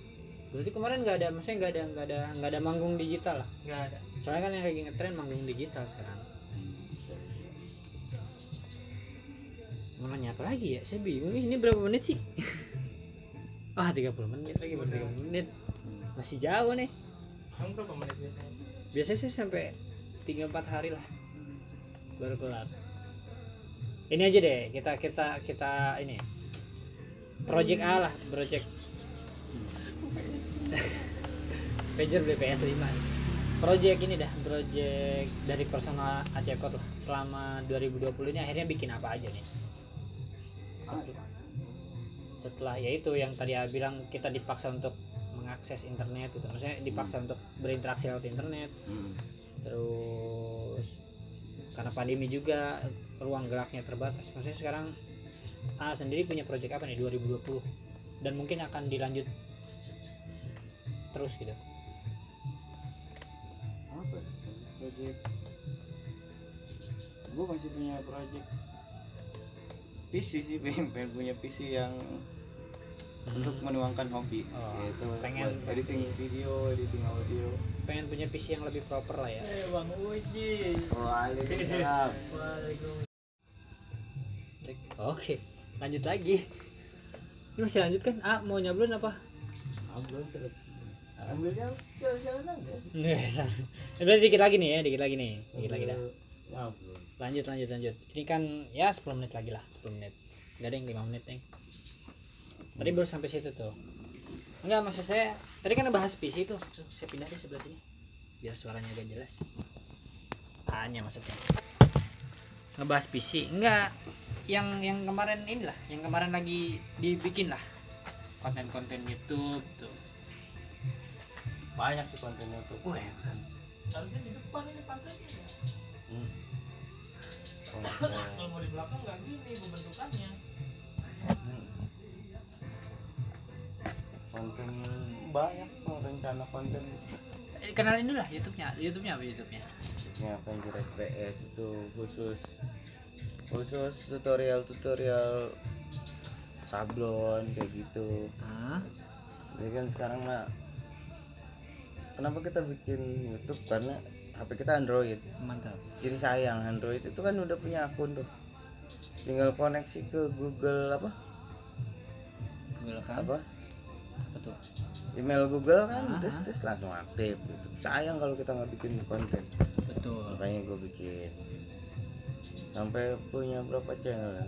Berarti kemarin nggak ada maksudnya nggak ada nggak ada nggak ada manggung digital lah? Enggak ada. Soalnya kan yang lagi ngetren manggung digital sekarang. Mau nanya apa lagi ya? Saya bingung. Ini berapa menit sih? *laughs* Ah 30 menit lagi baru 30 menit. Masih jauh nih. Kamu berapa menit biasanya biasanya sih sampai 3-4 hari lah baru kelar. Ini aja deh kita kita kita ini. Project A lah project. *laughs* Pager BPS 5 project ini dah project dari personal Acepot lah. Selama 2020 ini akhirnya bikin apa aja nih? Setelah, setelah ya itu yang tadi bilang kita dipaksa untuk mengakses internet gitu. Maksudnya dipaksa untuk berinteraksi lewat internet. Hmm. terus karena pandemi juga ruang geraknya terbatas. Maksudnya sekarang A sendiri punya proyek apa nih 2020 dan mungkin akan dilanjut terus gitu. Apa ya? project. Gue masih punya project PC sih pengen, pengen punya PC yang untuk menuangkan hobi. Oh, yaitu pengen- buat editing video editing audio. Pengen punya PC yang lebih proper lah ya. Eh bang Uji. Waalaikumsalam Waalaikumsalam. Oke lanjut lagi. Ini masih lanjut kan? Ah mau nyablon apa? Ambil terus. Ambilnya jalan-jalan aja. Nggak, salah. Udah dikit lagi nih ya dikit lagi nih. Dikit lagi dah. Ambil. lanjut lanjut lanjut. Ini kan ya 10 menit lagi lah 10 menit. Nggak ada yang 5 menit nih tadi baru sampai situ tuh. Enggak maksud saya tadi kan bahas PC tuh. Saya pindah deh sebelah sini. Biar suaranya agak jelas. Hanya maksudnya. Ngebahas PC. Enggak yang yang kemarin inilah yang kemarin lagi dibikin lah. Konten-konten YouTube tuh. Banyak sih konten YouTube. Wah, harusnya di depan ini pantainya ya? Hmm. Kalau mau di belakang nggak gini bentukannya konten banyak kok rencana konten. Eh, kenalin dulu lah YouTube-nya. YouTube-nya apa YouTube-nya? Ya Avenger SPS itu khusus khusus tutorial tutorial sablon kayak gitu. Ah jadi kan sekarang mah kenapa kita bikin YouTube? Karena HP kita Android. Mantap. Jadi sayang Android itu kan udah punya akun tuh. Tinggal koneksi ke Google apa? Google Account? Apa tuh email Google kan Ah. terus terus langsung aktif gitu. Sayang kalau kita nggak bikin konten. Betul. Makanya gue bikin. Sampai punya berapa channel ya?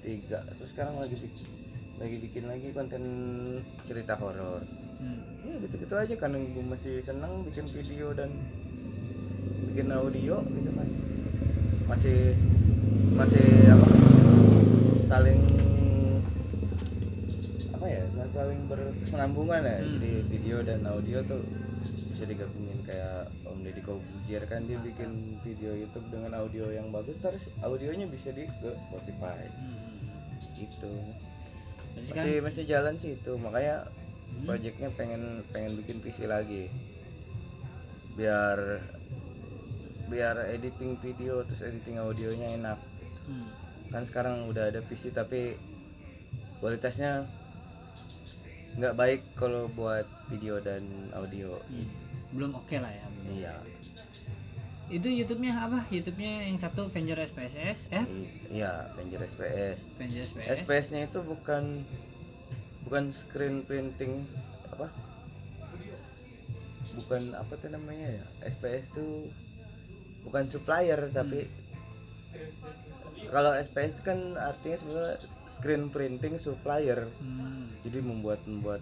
tiga. Terus sekarang lagi bikin lagi bikin lagi konten cerita horor. Hmm. ya gitu gitu aja karena gue masih seneng bikin video dan bikin audio gitu kan. Masih masih apa saling berkesinambungan ya Hmm. jadi video dan audio tuh bisa digabungin kayak Om Deddy Kobuzier kan dia bikin video YouTube dengan audio yang bagus terus audionya bisa di ke Spotify Hmm. gitu Berarti masih masih jalan sih itu makanya Hmm. projectnya pengen pengen bikin PC lagi biar biar editing video terus editing audionya enak Hmm. kan sekarang udah ada PC tapi kualitasnya nggak baik kalau buat video dan audio. Hmm. belum oke lah ya belum. iya. itu YouTube-nya apa? YouTube-nya yang satu Avenger SPSS eh iya Avenger SPS Avenger SPS SPS nya itu bukan bukan screen printing apa? Bukan apa tuh namanya ya? SPS tuh bukan supplier tapi kalau SPS kan artinya sebenarnya screen printing supplier Hmm. jadi membuat membuat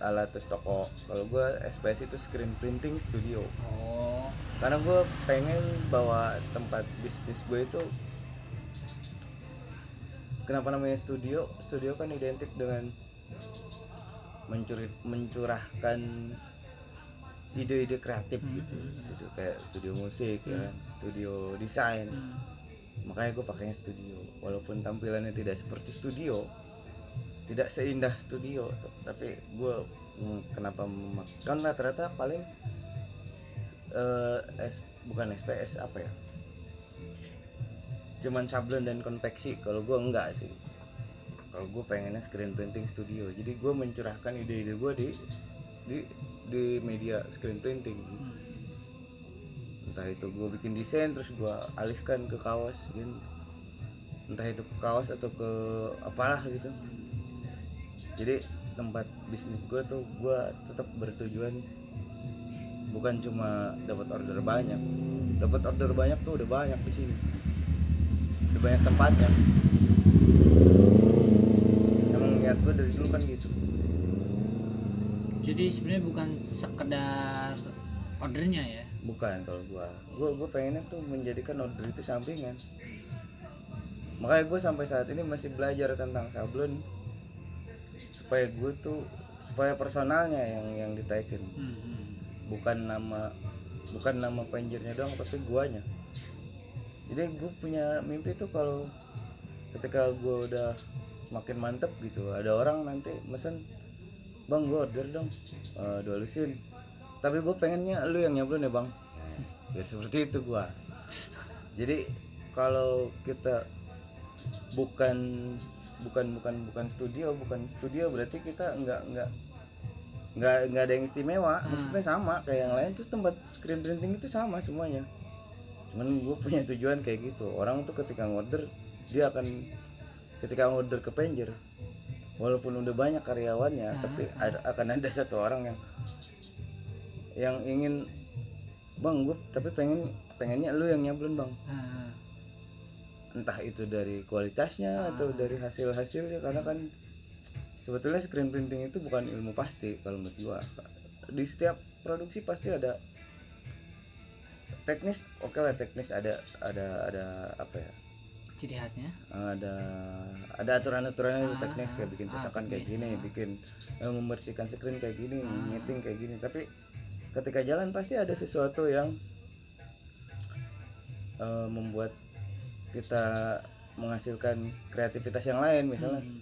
alat terus toko kalau gue SPS itu screen printing studio Oh. karena gue pengen bawa tempat bisnis gue itu kenapa namanya studio studio kan identik dengan mencuri mencurahkan ide-ide kreatif Hmm, gitu hmm, hmm. studio kayak studio musik ya kan, studio desain Hmm. Makanya gue pakainya studio. Walaupun tampilannya tidak seperti studio tidak seindah studio tapi gue kenapa memak- kan rata-rata paling eh, S, bukan SPS apa ya? Cuman sablon dan konveksi. Kalau gue enggak sih. Kalau gue pengennya screen printing studio. Jadi gue mencurahkan ide-ide gue di di di media screen printing. Entah itu gue bikin desain terus gue alihkan ke kaos gitu entah itu ke kaos atau ke apalah gitu. Jadi tempat bisnis gue tuh gue tetap bertujuan. Bukan cuma dapat order banyak. Dapat order banyak tuh udah banyak di sini. Udah banyak tempatnya. Emang niat gue dari dulu kan gitu. Jadi sebenarnya bukan sekedar ordernya ya. Bukan kalau gua. Gua gua pengennya tuh menjadikan order itu sampingan. Makanya gue sampai saat ini masih belajar tentang sablon supaya gue tuh supaya personalnya yang yang ditaikin. Hmm. bukan nama bukan nama penjernya doang tapi guanya. Jadi gue punya mimpi tuh kalau ketika gue udah makin mantep gitu ada orang nanti mesen bang gue order dong eh, dua lusin tapi gue pengennya lu yang nyablon ya bang. Ya. Seperti itu gua. Jadi kalau kita bukan bukan bukan bukan studio bukan studio berarti kita nggak nggak nggak nggak ada yang istimewa. Hmm. maksudnya sama kayak yang lain terus tempat screen printing itu sama semuanya. Cuman gue punya tujuan kayak gitu. Orang tuh ketika ngorder dia akan ketika ngorder ke Panger walaupun udah banyak karyawannya Ah, tapi ada, akan ada satu orang yang yang ingin bang gue tapi pengen pengennya lu yang nyablon bang Ah, entah itu dari kualitasnya atau Ah. dari hasil hasilnya karena kan sebetulnya screen printing itu bukan ilmu pasti kalau menurut gua di setiap produksi pasti ada teknis oke lah teknis ada ada ada apa ya ciri khasnya. ada ada aturan-aturannya Ah, teknis kayak bikin ah, cetakan kayak teknis, gini ah. bikin eh, membersihkan screen kayak gini Ah. nyeting kayak gini tapi ketika jalan pasti ada sesuatu yang eh, membuat kita menghasilkan kreativitas yang lain misalnya Hmm.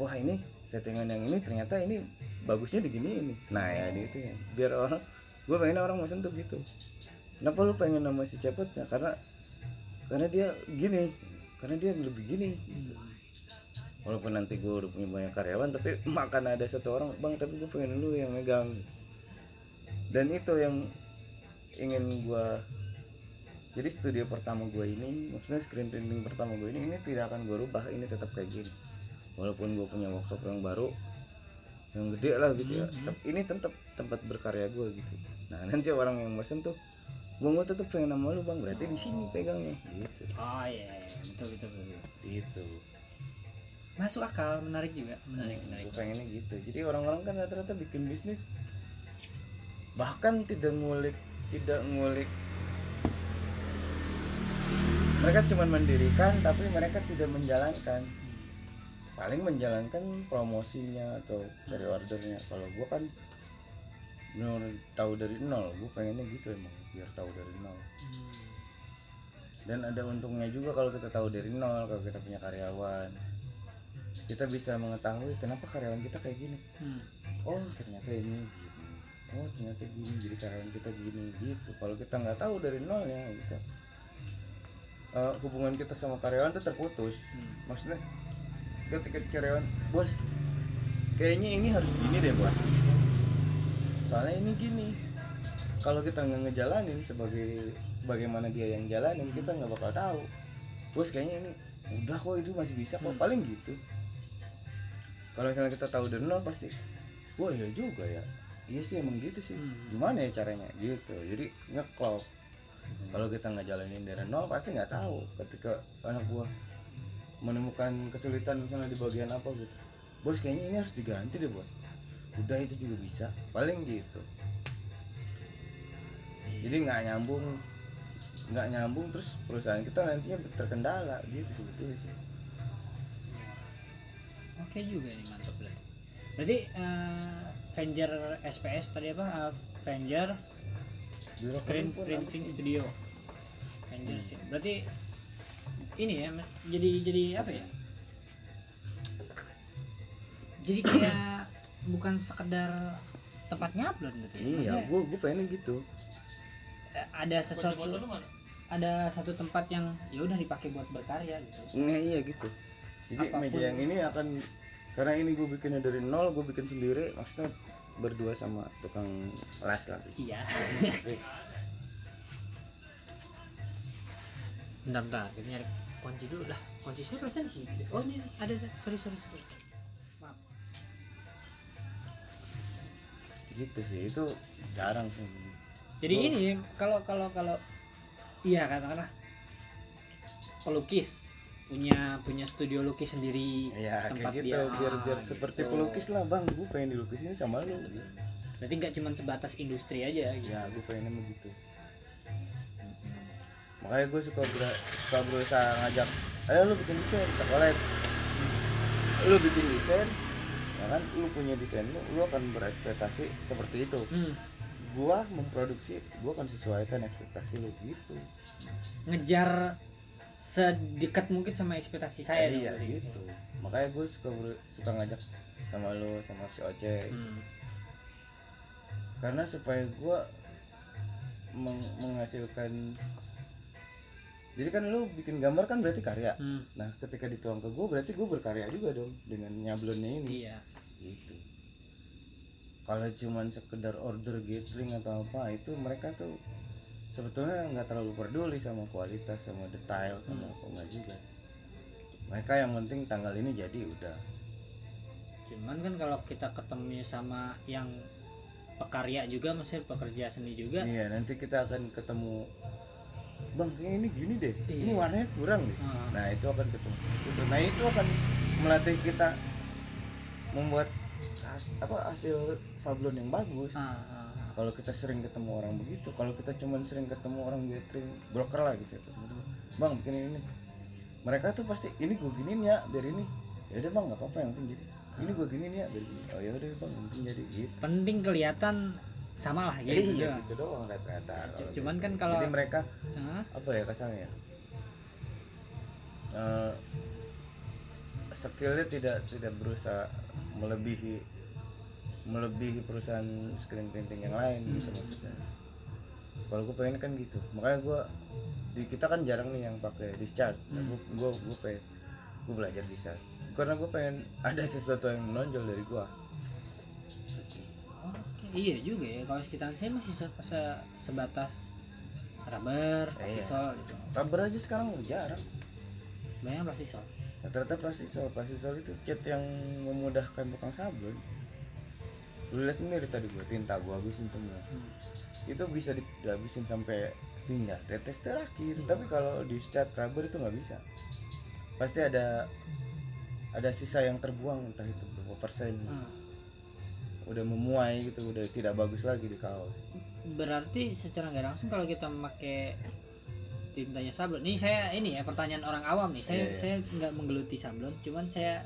wah ini settingan yang ini ternyata ini bagusnya di gini ini nah ya di itu ya. Biar orang gue pengen orang mau sentuh gitu. Kenapa lu pengen nama si cepetnya? Karena karena dia gini karena dia lebih gini Hmm. walaupun nanti gue udah punya banyak karyawan tapi *laughs* makan ada satu orang bang tapi gue pengen lu yang megang dan itu yang ingin gue jadi studio pertama gue ini maksudnya screen printing pertama gue ini ini tidak akan gue rubah ini tetap kayak gini. Walaupun gue punya workshop yang baru yang gede lah gitu ya. Mhm. tapi ini tetap tempat berkarya gue gitu. Nah *laughs* nanti orang yang mesen tuh gue gue tetap pengen nama lu bang. Berarti di sini pegangnya gitu. Oh iya, iya, betul betul betul. gitu. Masuk akal, menarik juga, menarik menarik. gue pengennya gitu. Jadi orang-orang kan rata-rata bikin bisnis bahkan tidak ngulik tidak ngulik. Mereka cuma mendirikan tapi mereka tidak menjalankan. Paling menjalankan promosinya atau cari ordernya. Kalau gue kan bener tahu dari nol. Gue pengennya gitu emang biar tahu dari nol. Dan ada untungnya juga kalau kita tahu dari nol kalau kita punya karyawan. Kita bisa mengetahui kenapa karyawan kita kayak gini. Hmm. oh ternyata ini oh ternyata gini jadi karyawan kita gini gitu. Kalau kita nggak tahu dari nolnya gitu. Eh, hubungan kita sama karyawan tuh terputus. Hmm. maksudnya ketika karyawan bos kayaknya ini harus gini deh bos. Soalnya ini gini kalau kita nggak ngejalanin sebagai sebagaimana dia yang jalanin kita nggak bakal tahu. Bos kayaknya ini udah kok itu masih bisa kok. Hmm. paling gitu. Kalau misalnya kita tahu dari nol pasti wah iya juga ya iya sih emang gitu sih. Hmm. gimana ya caranya? Gitu. Jadi ngeklop kalau kita nggak jalanin dari nol pasti nggak tahu ketika anak gua menemukan kesulitan misalnya di bagian apa gitu. Bos kayaknya ini harus diganti deh bos. Udah itu juga bisa. Paling gitu. Jadi nggak nyambung nggak nyambung terus perusahaan kita nantinya terkendala. Gitu sebetulnya sih. Oke juga nih mantap berarti berarti eh, Avenger SPS tadi apa? Avenger Screen Printing Studio. Avenger sih. Berarti ini ya jadi jadi apa ya? Jadi kayak *coughs* bukan sekedar tempat nyablan berarti ya? iya gua gua pengen gitu. Ada sesuatu ada satu tempat yang ya udah dipakai buat berkarya gitu. Nggak, iya gitu. Jadi Apa pun. meja yang ini akan karena ini gue bikinnya dari nol gue bikin sendiri maksudnya berdua sama tukang las lah. Iya. Bentar bentar kita nyari kunci dulu lah. Kunci saya perasaan sih oh ini ada ada. Sorry sorry sorry. Maaf. Gitu sih itu jarang sih. Jadi Oh. ini kalau kalau kalau iya katakanlah pelukis punya punya studio lukis sendiri ya tempat kayak gitu dia. biar biar Ah, seperti gitu. pelukis lah bang. Gue pengen dilukisin sama lu. Berarti nggak cuma sebatas industri aja gitu. Ya gue pengennya begitu makanya gue suka ber- suka berusaha ngajak ayo lu bikin desain kita collab. Lu bikin desain ya kan? Lu punya desain lu lu akan berekspektasi seperti itu. Hmm, gua memproduksi gua akan sesuaikan ekspektasi lu gitu. Ngejar sedekat mungkin sama ekspektasi saya dong. iya gitu. Makanya gue suka suka ngajak sama lu sama si Oce. Hmm. karena supaya gua meng- menghasilkan jadi kan lu bikin gambar kan berarti karya. Hmm, nah ketika dituang ke gua berarti gua berkarya juga dong dengan nyablonnya ini. Iya. Gitu. Kalau cuman sekedar order gathering atau apa itu mereka tuh sebetulnya nggak terlalu peduli sama kualitas sama detail sama apa enggak juga. Mereka yang penting tanggal ini jadi udah. Cuman kan kalau kita ketemu sama yang pekarya juga maksudnya pekerja seni juga. Iya nanti kita akan ketemu bang ini gini deh. Ini Iya. warnanya kurang deh. Ah, nah itu akan ketemu seperti itu nah itu akan melatih kita membuat has- apa hasil sablon yang bagus. Ah. Kalau kita sering ketemu orang begitu kalau kita cuman sering ketemu orang gathering broker lah gitu ya teman-teman. bang bikin ini. Mereka tuh pasti ini gue giniin ya biar ini. Ya udah bang nggak apa-apa yang penting jadi. Ini gue giniin ya biar gini. Oh ya udah bang yang penting jadi. Gitu. Penting kelihatan sama lah gitu iya doang. gitu doang rata-rata. Cuman gitu. kan kalau- jadi mereka Ah, apa ya kasarnya Eh, skillnya tidak tidak berusaha melebihi melebihi perusahaan screen printing yang lain gitu Hmm. maksudnya. Kalau gue pengen kan gitu. Makanya gue di kita kan jarang nih yang pakai discharge. Nah, Hmm. gue gue gue pengen gue belajar discharge. Karena gue pengen ada sesuatu yang menonjol dari gue oke. iya juga ya kalau sekitar saya masih se- se- sebatas rubber Iya. plastisol gitu. Rubber aja sekarang udah jarang. Banyak plastisol rata-rata plastisol plastisol itu cat yang memudahkan tukang sablon lu lihat sendiri tadi gua tinta gua habisin semua Hmm. itu bisa di- dihabisin sampai hingga tetes terakhir Hmm. tapi kalau di cat rubber itu nggak bisa pasti ada ada sisa yang terbuang entah itu berapa persen Ah. udah memuai gitu udah tidak bagus lagi di kaos berarti secara nggak langsung kalau kita memakai tintanya sablon ini saya ini ya pertanyaan orang awam nih saya Iya, iya. saya nggak menggeluti sablon cuman saya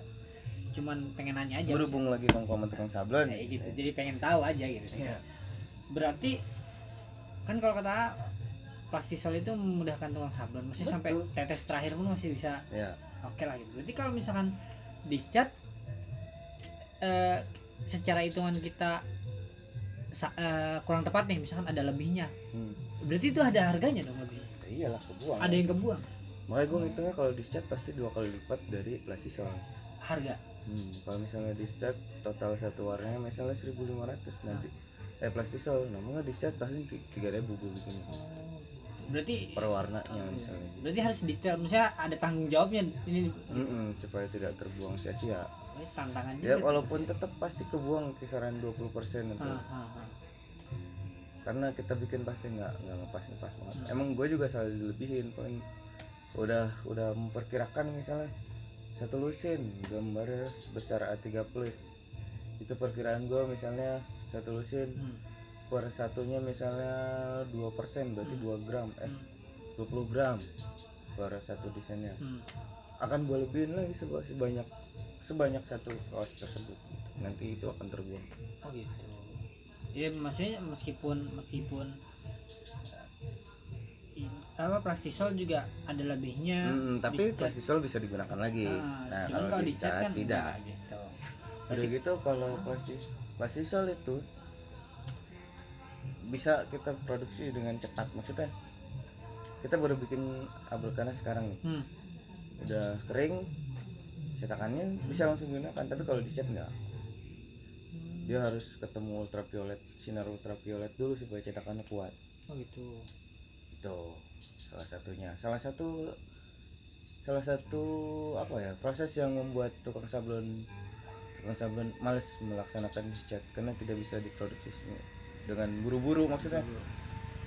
cuman pengen nanya aja berhubung lagi sama tukang sablon kayak gitu jadi pengen tahu aja gitu. Iya. berarti kan kalau kata plastisol itu memudahkan tukang sablon. Masih Betul. sampai tetes terakhir pun masih bisa ya oke lah gitu. Berarti kalau misalkan discharge eh, secara hitungan kita sa- eh, kurang tepat nih misalkan ada lebihnya. Hmm. berarti itu ada harganya dong lebih? Ya iyalah kebuang. Ada yang kebuang? Makanya gue ngitungnya kalau di cat pasti dua kali lipat dari plastisol. Harga Hmm, kalau misalnya di cat total satu warnanya misalnya 1500 nanti. Eh plastisol namanya di cat pasti ti- 3000 gue bikin. Berarti per warnanya misalnya. berarti harus detail. Misalnya ada tanggung jawabnya ini. Mm-mm, supaya tidak terbuang sia-sia. Eh, tantangan ya juga. walaupun tetap pasti kebuang kisaran 20% atau Ah, ah, ah. karena kita bikin pasti nggak nggak ngepas ngepas banget emang gue juga selalu dilebihin paling udah udah memperkirakan misalnya satu lusin gambarnya sebesar A3 plus itu perkiraan gue misalnya satu lusin Hmm. per satunya misalnya 2% berarti 2 gram eh Hmm. 20 gram per satu desainnya Hmm. akan gue lebihin lagi seba- sebanyak sebanyak satu kaos tersebut gitu. nanti itu akan terbuang Oh gitu. Iya maksudnya meskipun meskipun apa plastisol juga ada lebihnya. Hmm, tapi dicat. plastisol bisa digunakan lagi Ah, nah cuman kalau kalau di dicat cat kan tidak enggak gitu. udah Berarti gitu kalau plastis plastisol itu bisa kita produksi dengan cepat maksudnya kita baru bikin abrokana sekarang nih hmm, udah kering cetakannya bisa langsung gunakan tapi kalau dicat enggak dia harus ketemu ultraviolet sinar ultraviolet dulu supaya cetakannya kuat oh gitu. itu salah satunya. Salah satu salah satu apa ya proses yang membuat tukang sablon tukang sablon males melaksanakan dicat karena tidak bisa diproduksi dengan buru-buru maksudnya.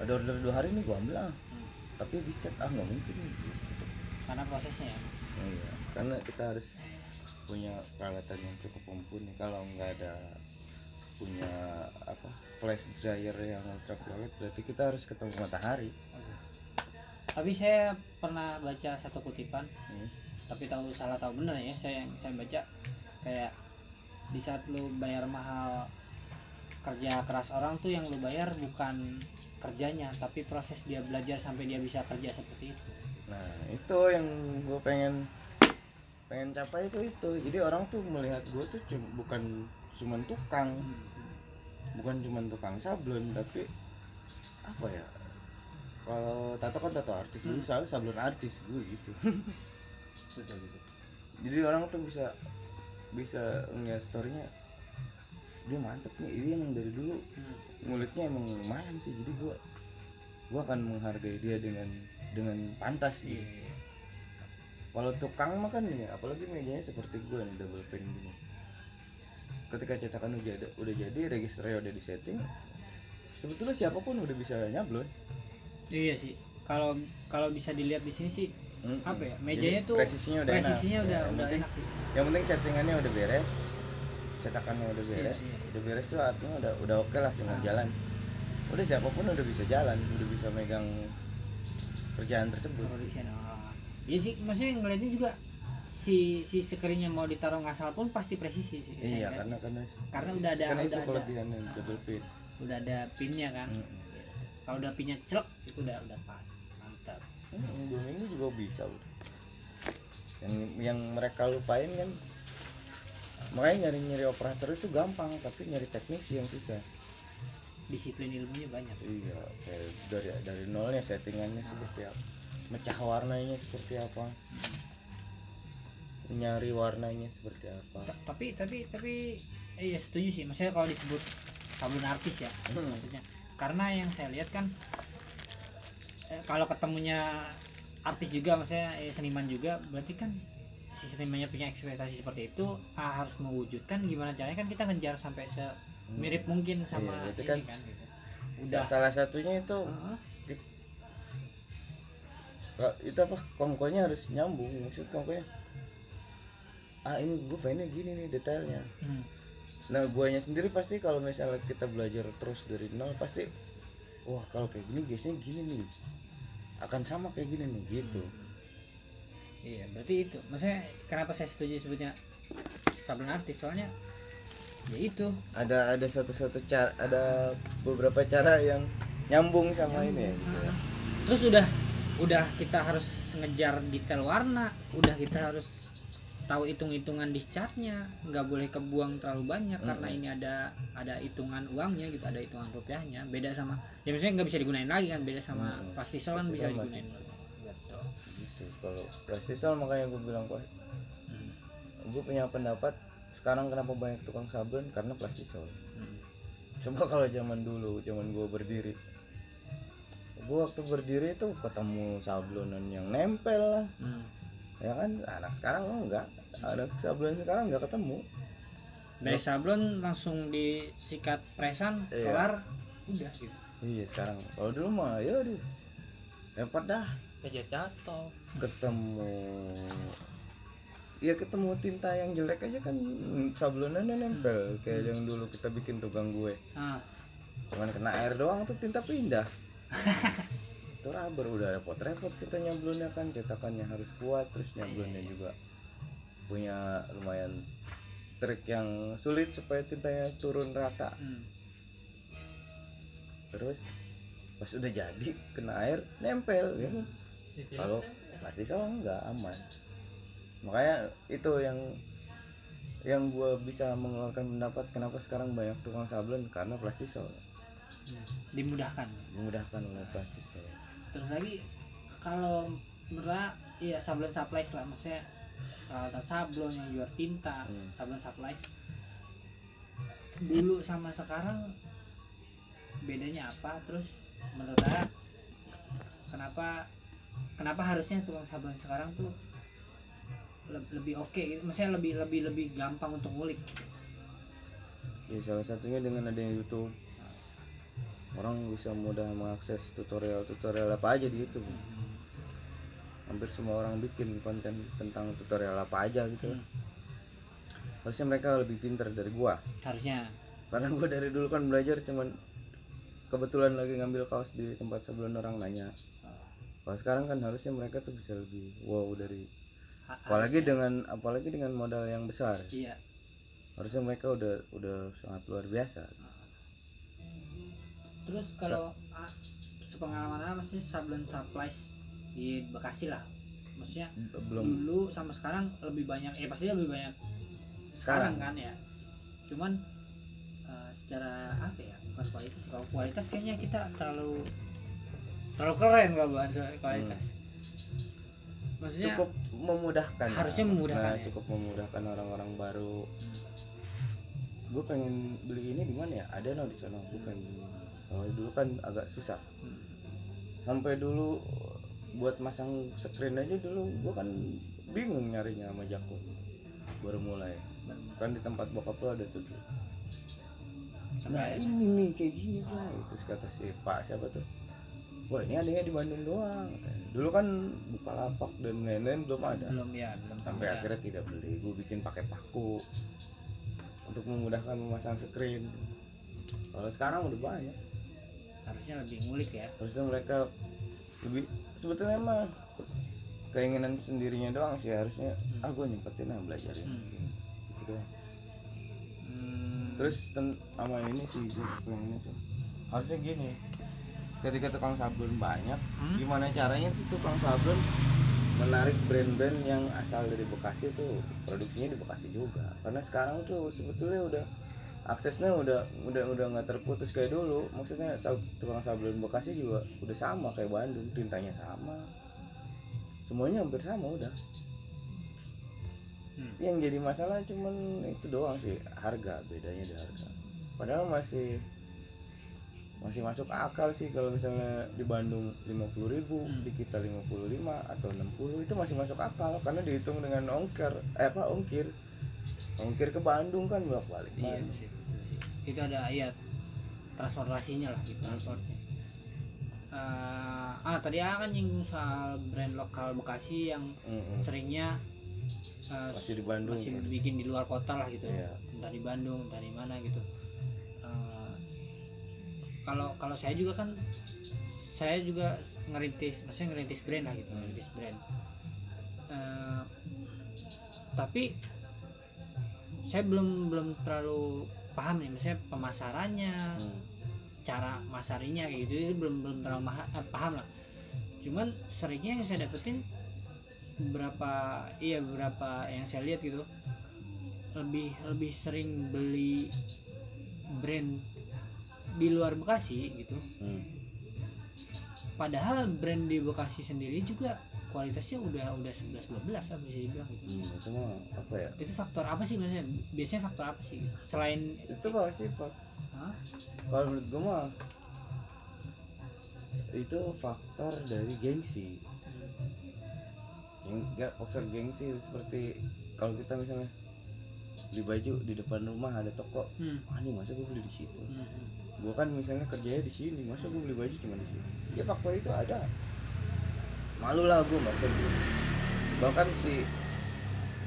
Ada order dua hari nih gua ambil ah. Hmm. tapi dicat ah nggak mungkin Karena prosesnya ya. iya karena kita harus punya peralatan yang cukup mumpuni. Kalau nggak ada punya apa flash dryer yang ultraviolet berarti kita harus ketemu matahari Tapi saya pernah baca satu kutipan, Hmm. tapi tahu salah tahu benar ya. Saya yang saya baca kayak di saat lu bayar mahal kerja keras orang tuh yang lu bayar bukan kerjanya tapi proses dia belajar sampai dia bisa kerja seperti itu Nah itu yang gue pengen pengen capai itu itu. Jadi orang tuh melihat gue tuh cum- bukan cuman tukang, bukan cuman tukang sablon, tapi apa ya? Kalau tato kan tato artis, gue soalnya sablon artis gue gitu. *laughs* betul Jadi orang tuh bisa bisa ngeliat storynya dia mantep nih ini emang dari dulu Hmm. ngulitnya emang lumayan sih jadi gua gua akan menghargai dia dengan dengan pantas gitu. Iya. kalau tukang mah kan ya apalagi mejanya seperti gue nih double pane gini ketika cetakan udah jadi, udah jadi registernya udah di setting sebetulnya siapa pun udah bisa nyablon iya sih kalau kalau bisa dilihat di sini sih Mm-mm. apa ya Jadi mejanya tuh presisinya udah presisinya enak. udah Ya, udah penting, enak sih yang penting settingannya udah beres cetakannya udah beres Iya, iya. udah beres tuh artinya udah udah oke lah tinggal Ah. jalan udah siapa pun udah bisa jalan udah bisa megang kerjaan tersebut production oh. iya sih maksudnya ngeliatnya juga si si screennya mau ditaruh ngasal pun pasti presisi sih iya karena karena karena udah ada karena itu udah ada kelebihannya double pin udah ada pinnya kan Mm-mm. Kalau udah pinnya celek itu udah udah pas. Mantap. Hmm, minggu juga bisa udah. Yang yang mereka lupain kan makanya nyari nyari operator itu gampang tapi nyari teknisi yang susah. disiplin ilmunya banyak. Iya, kayak dari dari nolnya settingannya seperti apa, mecah warnanya seperti apa, nyari warnanya seperti apa. Ta- tapi tapi tapi eh, ya setuju sih. Maksudnya kalau disebut sablon artis ya Hmm. maksudnya karena yang saya lihat kan eh, kalau ketemunya artis juga maksudnya eh, seniman juga berarti kan si senimannya punya ekspektasi seperti itu ah, harus mewujudkan gimana caranya kan kita ngejar sampai se mirip mungkin sama Iya, ini kan kan, gitu. Udah salah satunya itu. Kak, itu apa kongkonya harus nyambung maksud kongkonya ah ini gue pengennya gini nih detailnya Hmm. Nah, guanya sendiri pasti kalau misalnya kita belajar terus dari nol pasti wah kalau kayak gini biasanya gini nih. Akan sama kayak gini nih gitu. iya berarti itu maksudnya kenapa saya setuju sebutnya sablon artis soalnya ya itu Ada ada satu-satu cara ada beberapa cara yang nyambung sama ini ya gitu ya. terus udah udah kita harus ngejar detail warna udah kita harus tahu hitung-hitungan discharge-nya nggak boleh kebuang terlalu banyak karena Mm-mm. ini ada ada hitungan uangnya gitu ada hitungan rupiahnya beda sama ya maksudnya nggak bisa digunain lagi kan beda sama Mm-mm. plastisol kan bisa digunain gitu gitu. Kalau plastisol makanya gue bilang kok Hmm. gue punya pendapat sekarang kenapa banyak tukang sablon karena plastisol. Hmm. Coba kalau zaman dulu, zaman gue berdiri, gue waktu berdiri itu ketemu sablonan yang nempel lah. Hmm. ya kan anak sekarang enggak anak sablon sekarang enggak ketemu. Dari sablon langsung disikat presan Iya. kelar udah gitu. Iya sekarang. Kalau dulu mah ya aduh repot dah. Aja jatuh. ketemu. Ya ketemu tinta yang jelek aja kan sablonannya nempel. Kayak yang dulu kita bikin tukang gue. Ah. Cuman kena air doang tuh tinta pindah. *laughs* Itu rubber udah repot-repot kita nyablonnya kan. Cetakannya harus kuat terus nyablonnya juga punya lumayan trik yang sulit supaya tintanya turun rata. Hmm. terus pas udah jadi kena air nempel ya kan? Kalau plastik sol enggak aman. Makanya itu yang yang gua bisa mengeluarkan pendapat kenapa sekarang banyak tukang sablon karena plastik sol Hmm. dimudahkan. Memudahkan oleh plastik sol terus lagi kalau menurut iya sablon supplies lah maksudnya peralatan sablon yang jual tinta Hmm. sablon supplies dulu sama sekarang bedanya apa? Terus menurut saya kenapa kenapa harusnya tukang sablon sekarang tuh le- lebih oke gitu? Maksudnya lebih lebih lebih gampang untuk ngulik. Ya salah satunya dengan adanya YouTube. Orang bisa mudah mengakses tutorial-tutorial apa aja di YouTube hampir semua orang bikin konten tentang tutorial apa aja gitu. Hmm. harusnya mereka lebih pintar dari gua. Harusnya. Karena gua dari dulu kan belajar cuman kebetulan lagi ngambil kaos di tempat sebelum orang nanya. Kalau sekarang kan harusnya mereka tuh bisa lebih wow dari Ha- apalagi dengan apalagi dengan modal yang besar. Iya. Harusnya mereka udah udah sangat luar biasa. Terus kalau ah, sepengalaman apa sih sablon supplies di Bekasi lah. Maksudnya belum. dulu sama sekarang lebih banyak ya pasti lebih banyak sekarang? kan ya. Cuman eh, secara apa ya bukan kualitas kalau kualitas kayaknya kita terlalu terlalu keren kalau bukan kualitas. Maksudnya cukup memudahkan Harusnya lah. memudahkan ya. cukup memudahkan orang-orang baru. Gue pengen beli ini di mana ya? Ada no di sana gue pengen. Beli kalau dulu kan agak susah. Hmm, sampai dulu buat masang screen aja dulu. Gue kan bingung nyarinya sama jakun baru mulai. Kan di tempat bokap lo ada tuh. Nah ini nih kayak gini lah terus kata si pak siapa tuh? Wah ini adanya di Bandung doang dulu kan buka lapak dan lain-lain belum ada. Belum ya belum sampai ada. akhirnya tidak beli. Gue bikin pakai paku untuk memudahkan memasang screen. Kalau sekarang udah banyak. Harusnya lebih ngulik ya. Harusnya mereka lebih sebetulnya mah keinginan sendirinya doang sih harusnya. Hmm. ah gue nyempetin lah belajarin Hmm. gitu doang. Hmm, terus ten- sama ini sih gue pengennya tuh harusnya gini ketika tukang sablon banyak Hmm? gimana caranya tuh tukang sablon menarik brand-brand yang asal dari Bekasi tuh? Produksinya di Bekasi juga. Karena sekarang tuh sebetulnya udah aksesnya udah udah udah nggak terputus kayak dulu. Maksudnya tukang sablon Bekasi juga udah sama kayak Bandung tintanya sama. Semuanya hampir sama udah. Hmm. yang jadi masalah cuman itu doang sih harga bedanya di harga. Padahal masih masih masuk akal sih kalau misalnya di Bandung 50.000 ribu Hmm. di kita 55 atau 60 itu masih masuk akal. Karena dihitung dengan ongkir eh apa ongkir. Ongkir ke Bandung kan bolak balik iya sih. Itu ada ayat transportasinya lah gitu transportnya. Eh, ah tadi akan nyinggung soal brand lokal Bekasi yang seringnya eh, masih di Bandung masih kan. bikin di luar kota lah gitu. Iya. entah di Bandung entah di mana gitu. Eh, kalau kalau saya juga kan saya juga ngerintis maksudnya ngerintis brand lah gitu ngerintis brand. Eh, tapi saya belum belum terlalu paham nih maksudnya pemasarannya Hmm. cara masarinya kayak gitu itu belum belum terlalu maha- eh, paham lah cuman seringnya yang saya dapetin beberapa iya beberapa yang saya lihat gitu lebih lebih sering beli brand di luar Bekasi gitu Hmm. padahal brand di Bekasi sendiri juga kualitasnya udah udah 11 12 lah bisa dibilang gitu. Hmm, itu mah apa ya? Itu faktor apa sih biasanya biasanya faktor apa sih? Selain itu apa sih Pak. Hah? kalau menurut gue mah itu faktor dari gengsi. Yang enggak faktor gengsi seperti kalau kita misalnya beli baju di depan rumah ada toko Hmm, ah ini masa gue beli di situ? Hmm, hmm. gue kan misalnya kerjanya di sini masa gue beli baju cuma di sini ya faktor itu ada malu lah gue masa gue bahkan si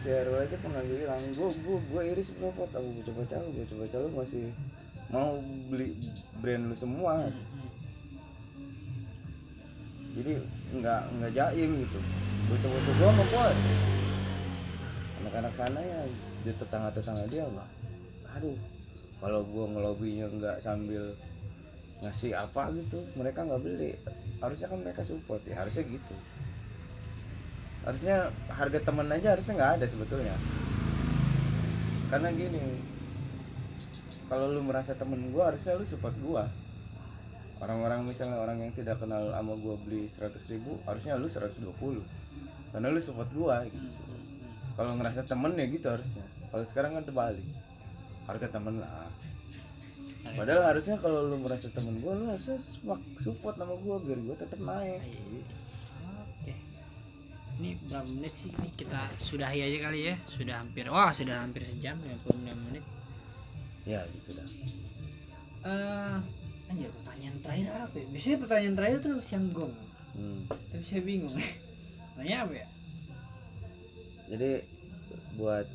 si Herul aja pernah bilang gue gue gue iris berapa tahu gue coba coba gue coba coba masih mau beli brand lu semua. Jadi nggak nggak jaim gitu. Gue coba coba sama gue anak-anak sana ya di tetangga tetangga dia mah aduh kalau gue ngelobinya nggak sambil ngasih apa gitu mereka nggak beli. Harusnya kan mereka support ya harusnya gitu. Harusnya harga temen aja harusnya nggak ada sebetulnya. Karena gini kalau lu merasa temen gua harusnya lu support gua. Orang-orang misalnya orang yang tidak kenal sama gua beli 100 ribu harusnya lu 120 karena lu support gua gitu. Kalau ngerasa temen ya gitu harusnya. Kalau sekarang kan terbalik. Harga temen lah padahal harusnya kalau lu merasa temen gua lu harusnya support sama gua biar gua tetap naik Oke. Ini berapa menit sih? Ini kita sudahi aja kali ya. Sudah hampir. Wah, sudah hampir sejam 56 menit. ya gitu dah Eh, anjir pertanyaan terakhir apa ya? Biasanya pertanyaan terakhir terus yang gong. hmm. Tapi saya bingung. *laughs* Nanya apa ya? jadi buat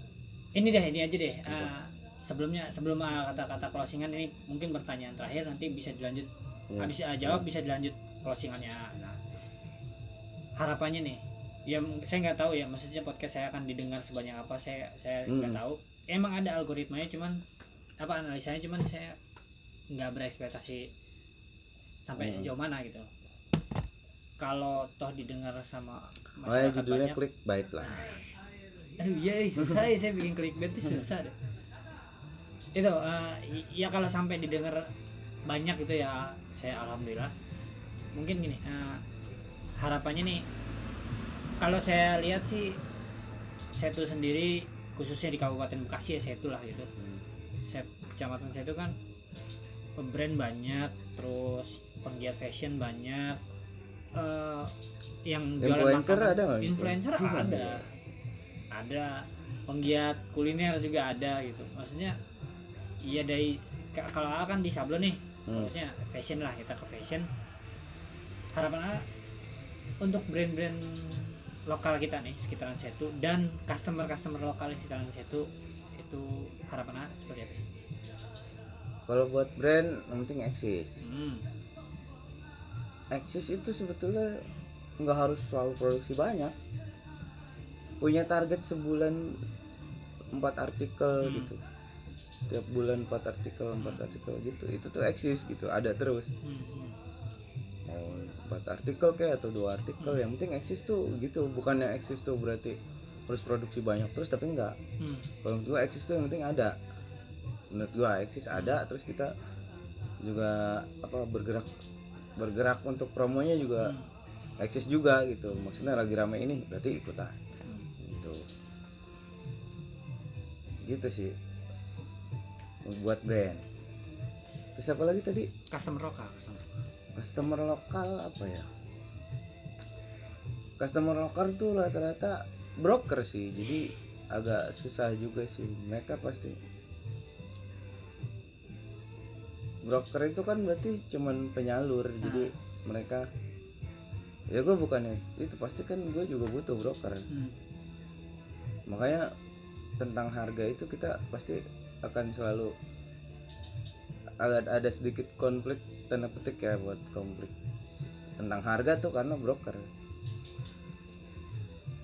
Ini deh, ini aja deh. Eh, sebelumnya sebelum eh, kata-kata closingan ini mungkin pertanyaan terakhir nanti bisa dilanjut. Ya, habis eh, jawab bisa dilanjut closingannya. Nah harapannya nih ya saya nggak tahu ya maksudnya podcast saya akan didengar sebanyak apa saya saya nggak Mm. tahu. Emang ada algoritmanya cuman apa analisanya cuman saya nggak berekspektasi sampai Mm. sejauh mana gitu. Kalau toh didengar sama masyarakat judulnya banyak klik bait lah aduh iya iya, susah ya saya bikin clickbait itu susah deh itu i- ya kalau sampai didengar banyak gitu ya saya alhamdulillah. Mungkin gini eh, harapannya nih kalau saya lihat sih Setu sendiri khususnya di Kabupaten Bekasi ya Setu lah gitu. Set, kecamatan Setu kan brand banyak terus penggiat fashion banyak eh, yang jualan influencer makanan- ada nggak influencer ada. Ada. Penggiat kuliner juga ada gitu. Maksudnya iya dari ka- kalau A kan di sablon nih Hmm. maksudnya fashion lah kita ke fashion harapan A untuk brand-brand lokal kita nih sekitaran Setu dan customer-customer lokal di sekitaran Setu itu harapan A seperti apa sih? kalau buat brand yang penting eksis Hmm. eksis itu sebetulnya nggak harus selalu produksi banyak punya target sebulan empat artikel Hmm. gitu tiap bulan empat artikel empat artikel gitu. Itu tuh eksis gitu ada terus. Mau empat artikel kayak atau dua artikel yang penting eksis tuh gitu. Bukannya eksis tuh berarti harus produksi banyak terus tapi enggak. Hmm. kalau menurut eksis tuh yang penting ada. Menurut gua eksis ada terus kita juga apa bergerak bergerak untuk promonya juga eksis juga gitu. Maksudnya lagi rame ini berarti ikutan. Gitu. Gitu sih buat brand. Terus apa lagi tadi? Customer lokal customer. customer lokal apa ya? Customer lokal tuh rata-rata broker sih jadi agak susah juga sih. Mereka pasti broker itu kan berarti cuman penyalur jadi mereka ya gue bukannya itu pasti kan gue juga butuh broker. Hmm. makanya tentang harga itu kita pasti akan selalu ada ada sedikit konflik tanda petik ya buat konflik tentang harga tuh karena broker.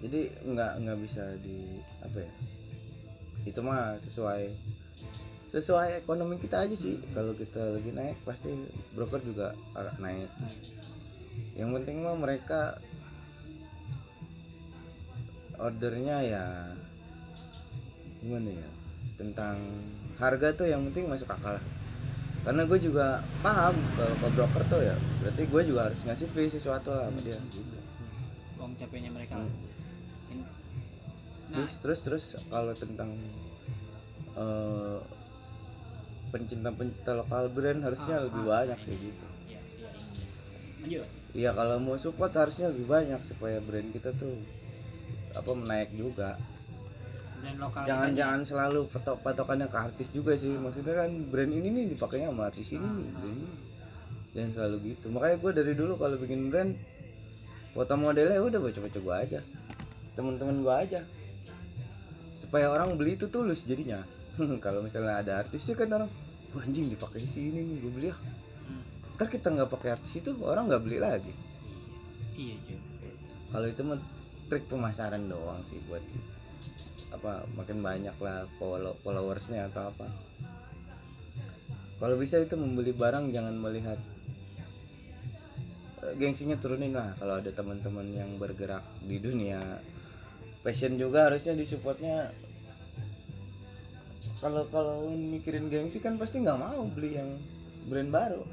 Jadi nggak nggak bisa di apa ya itu mah sesuai sesuai ekonomi kita aja sih. Kalau kita lagi naik pasti broker juga agak naik. Yang penting mah mereka ordernya ya gimana ya tentang harga tuh yang penting masuk akal karena gue juga paham kalau ke broker tuh ya berarti gue juga harus ngasih fee sesuatu lah sama dia. Gitu uang capeknya mereka Hmm. Nah. Terus terus terus kalau tentang eh, pencinta-pencinta lokal brand harusnya Ah, lebih ah, banyak sih gitu. Iya iya. Lanjut. Iya kalau mau support harusnya lebih banyak supaya brand kita tuh apa menaik juga brand lokal jangan kita jangan selalu patok patokannya ke artis juga sih. Maksudnya kan brand ini nih dipakainya sama artis ini brand ini. Jangan selalu gitu. Makanya gue dari dulu kalau bikin brand foto modelnya udah baca-baca gue aja. Temen-temen gue aja. Supaya orang beli itu tulus jadinya. *laughs* Kalau misalnya ada artisnya kan orang "Wah, anjing dipakai di sini nih gue beli ah Hmm. ntar kita nggak pakai artis itu orang nggak beli lagi. Iya juga. Kalau itu mah trik pemasaran doang sih buat apa makin banyak lah follow followersnya atau apa. Kalau bisa itu membeli barang jangan melihat eh, gengsinya turunin lah. Kalau ada teman-teman yang bergerak di dunia fashion juga harusnya disupportnya. Kalau kalau mikirin gengsi kan pasti nggak mau beli yang brand baru.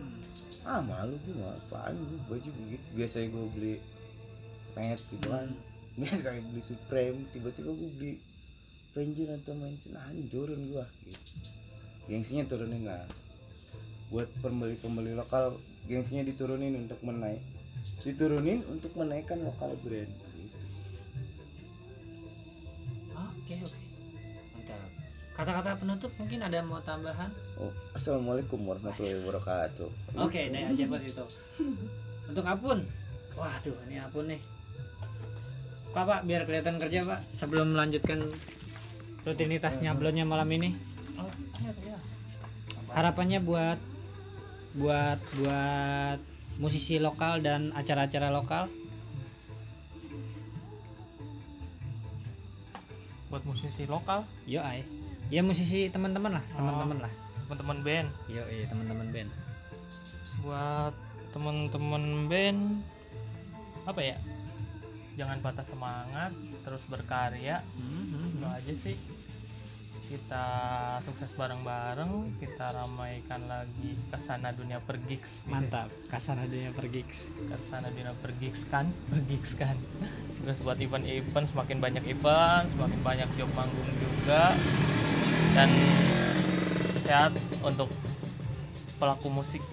Ah malu gue mau apaan gue baju begitu. Biasanya gue beli pet gitu kan biasanya beli Supreme tiba-tiba gue beli Ranger atau Mansion hancurin gue gitu. Gengsinya turunin lah. Buat pembeli-pembeli lokal gengsinya diturunin untuk menaik diturunin untuk menaikkan lokal brand. Gitu. oke oke. Mantap. Kata-kata penutup mungkin ada mau tambahan? Oh, assalamualaikum warahmatullahi wabarakatuh. Oke deh aja buat itu. Untuk Apun. Waduh ini Apun nih. Pak Pak biar kelihatan kerja Pak sebelum melanjutkan rutinitasnya belonnya malam ini. Oh harapannya buat buat buat musisi lokal dan acara-acara lokal. Buat musisi lokal? Yo ay ya musisi teman-teman lah teman-teman lah. teman-teman band? Yo iya teman-teman band. Buat teman-teman band apa ya? Jangan patah semangat terus berkarya. Hmm, itu aja sih kita sukses bareng-bareng kita ramaikan lagi ke sana dunia pergigs gitu. mantap kasana dunia pergigs ke sana dunia pergigs kan? Pergigs kan? Terus buat event-event semakin banyak event semakin banyak job manggung juga. Dan sehat untuk pelaku musik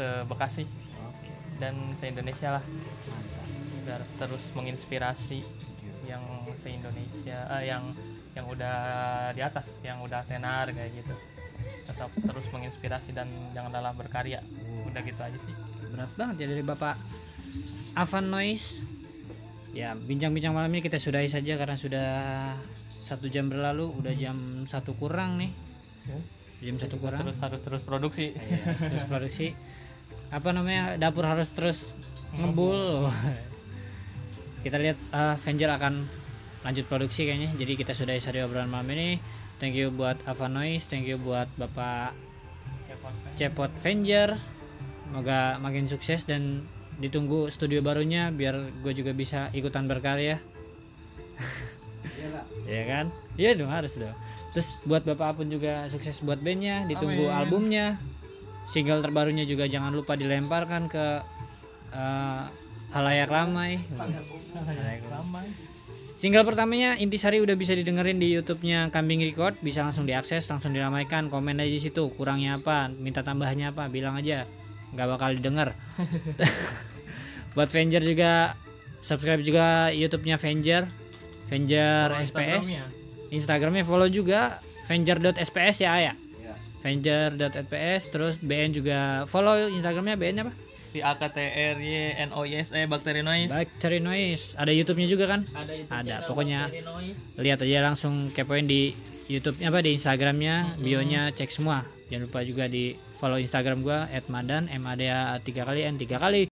se-Bekasi. Oke. Dan se-Indonesia lah. Mantap. Biar terus menginspirasi yang se-Indonesia eh, yang yang udah di atas yang udah tenar kayak gitu. Tetap terus menginspirasi dan jangan lelah berkarya. Udah gitu aja sih. Berat banget ya dari bapak Avan Noise ya bincang-bincang malam ini kita sudahi saja karena sudah satu jam berlalu udah jam satu kurang nih. Jam satu kurang. terus harus terus produksi. Iya, harus terus produksi. Apa namanya dapur harus terus ngebul kita lihat uh, Avenger akan lanjut produksi kayaknya. Jadi kita sudah saja obrolan malam ini. Thank you buat Avanoise thank you buat bapak Cepot Avenger semoga makin sukses dan ditunggu studio barunya biar gue juga bisa ikutan berkarya. Ya kan? Iya dong harus dong. Terus buat bapak pun juga sukses buat bandnya ditunggu Amin. albumnya. Single terbarunya juga jangan lupa dilemparkan ke eh, halayak ramai. Halayak ramai. Single pertamanya Intisari udah bisa didengerin di YouTube-nya Kambing Record, bisa langsung diakses, langsung diramaikan, komen aja di situ, kurangnya apa, minta tambahannya apa, bilang aja, nggak bakal didengar. *laughs* Buat Venger juga subscribe juga YouTube-nya Venger, Venger SPS, Instagramnya, Instagramnya follow juga Venger.sps ya ya. Ya. Venger.sps, terus BN juga follow Instagramnya BN apa? Di AKTRY NOISE Bakteri Noise Bakteri Noise, ada YouTube-nya juga kan? ada Ada, pokoknya lihat aja langsung kepoin di YouTube apa di Instagramnya bionya cek semua. Jangan lupa juga di follow Instagram gua @madan m a d a tiga kali n tiga kali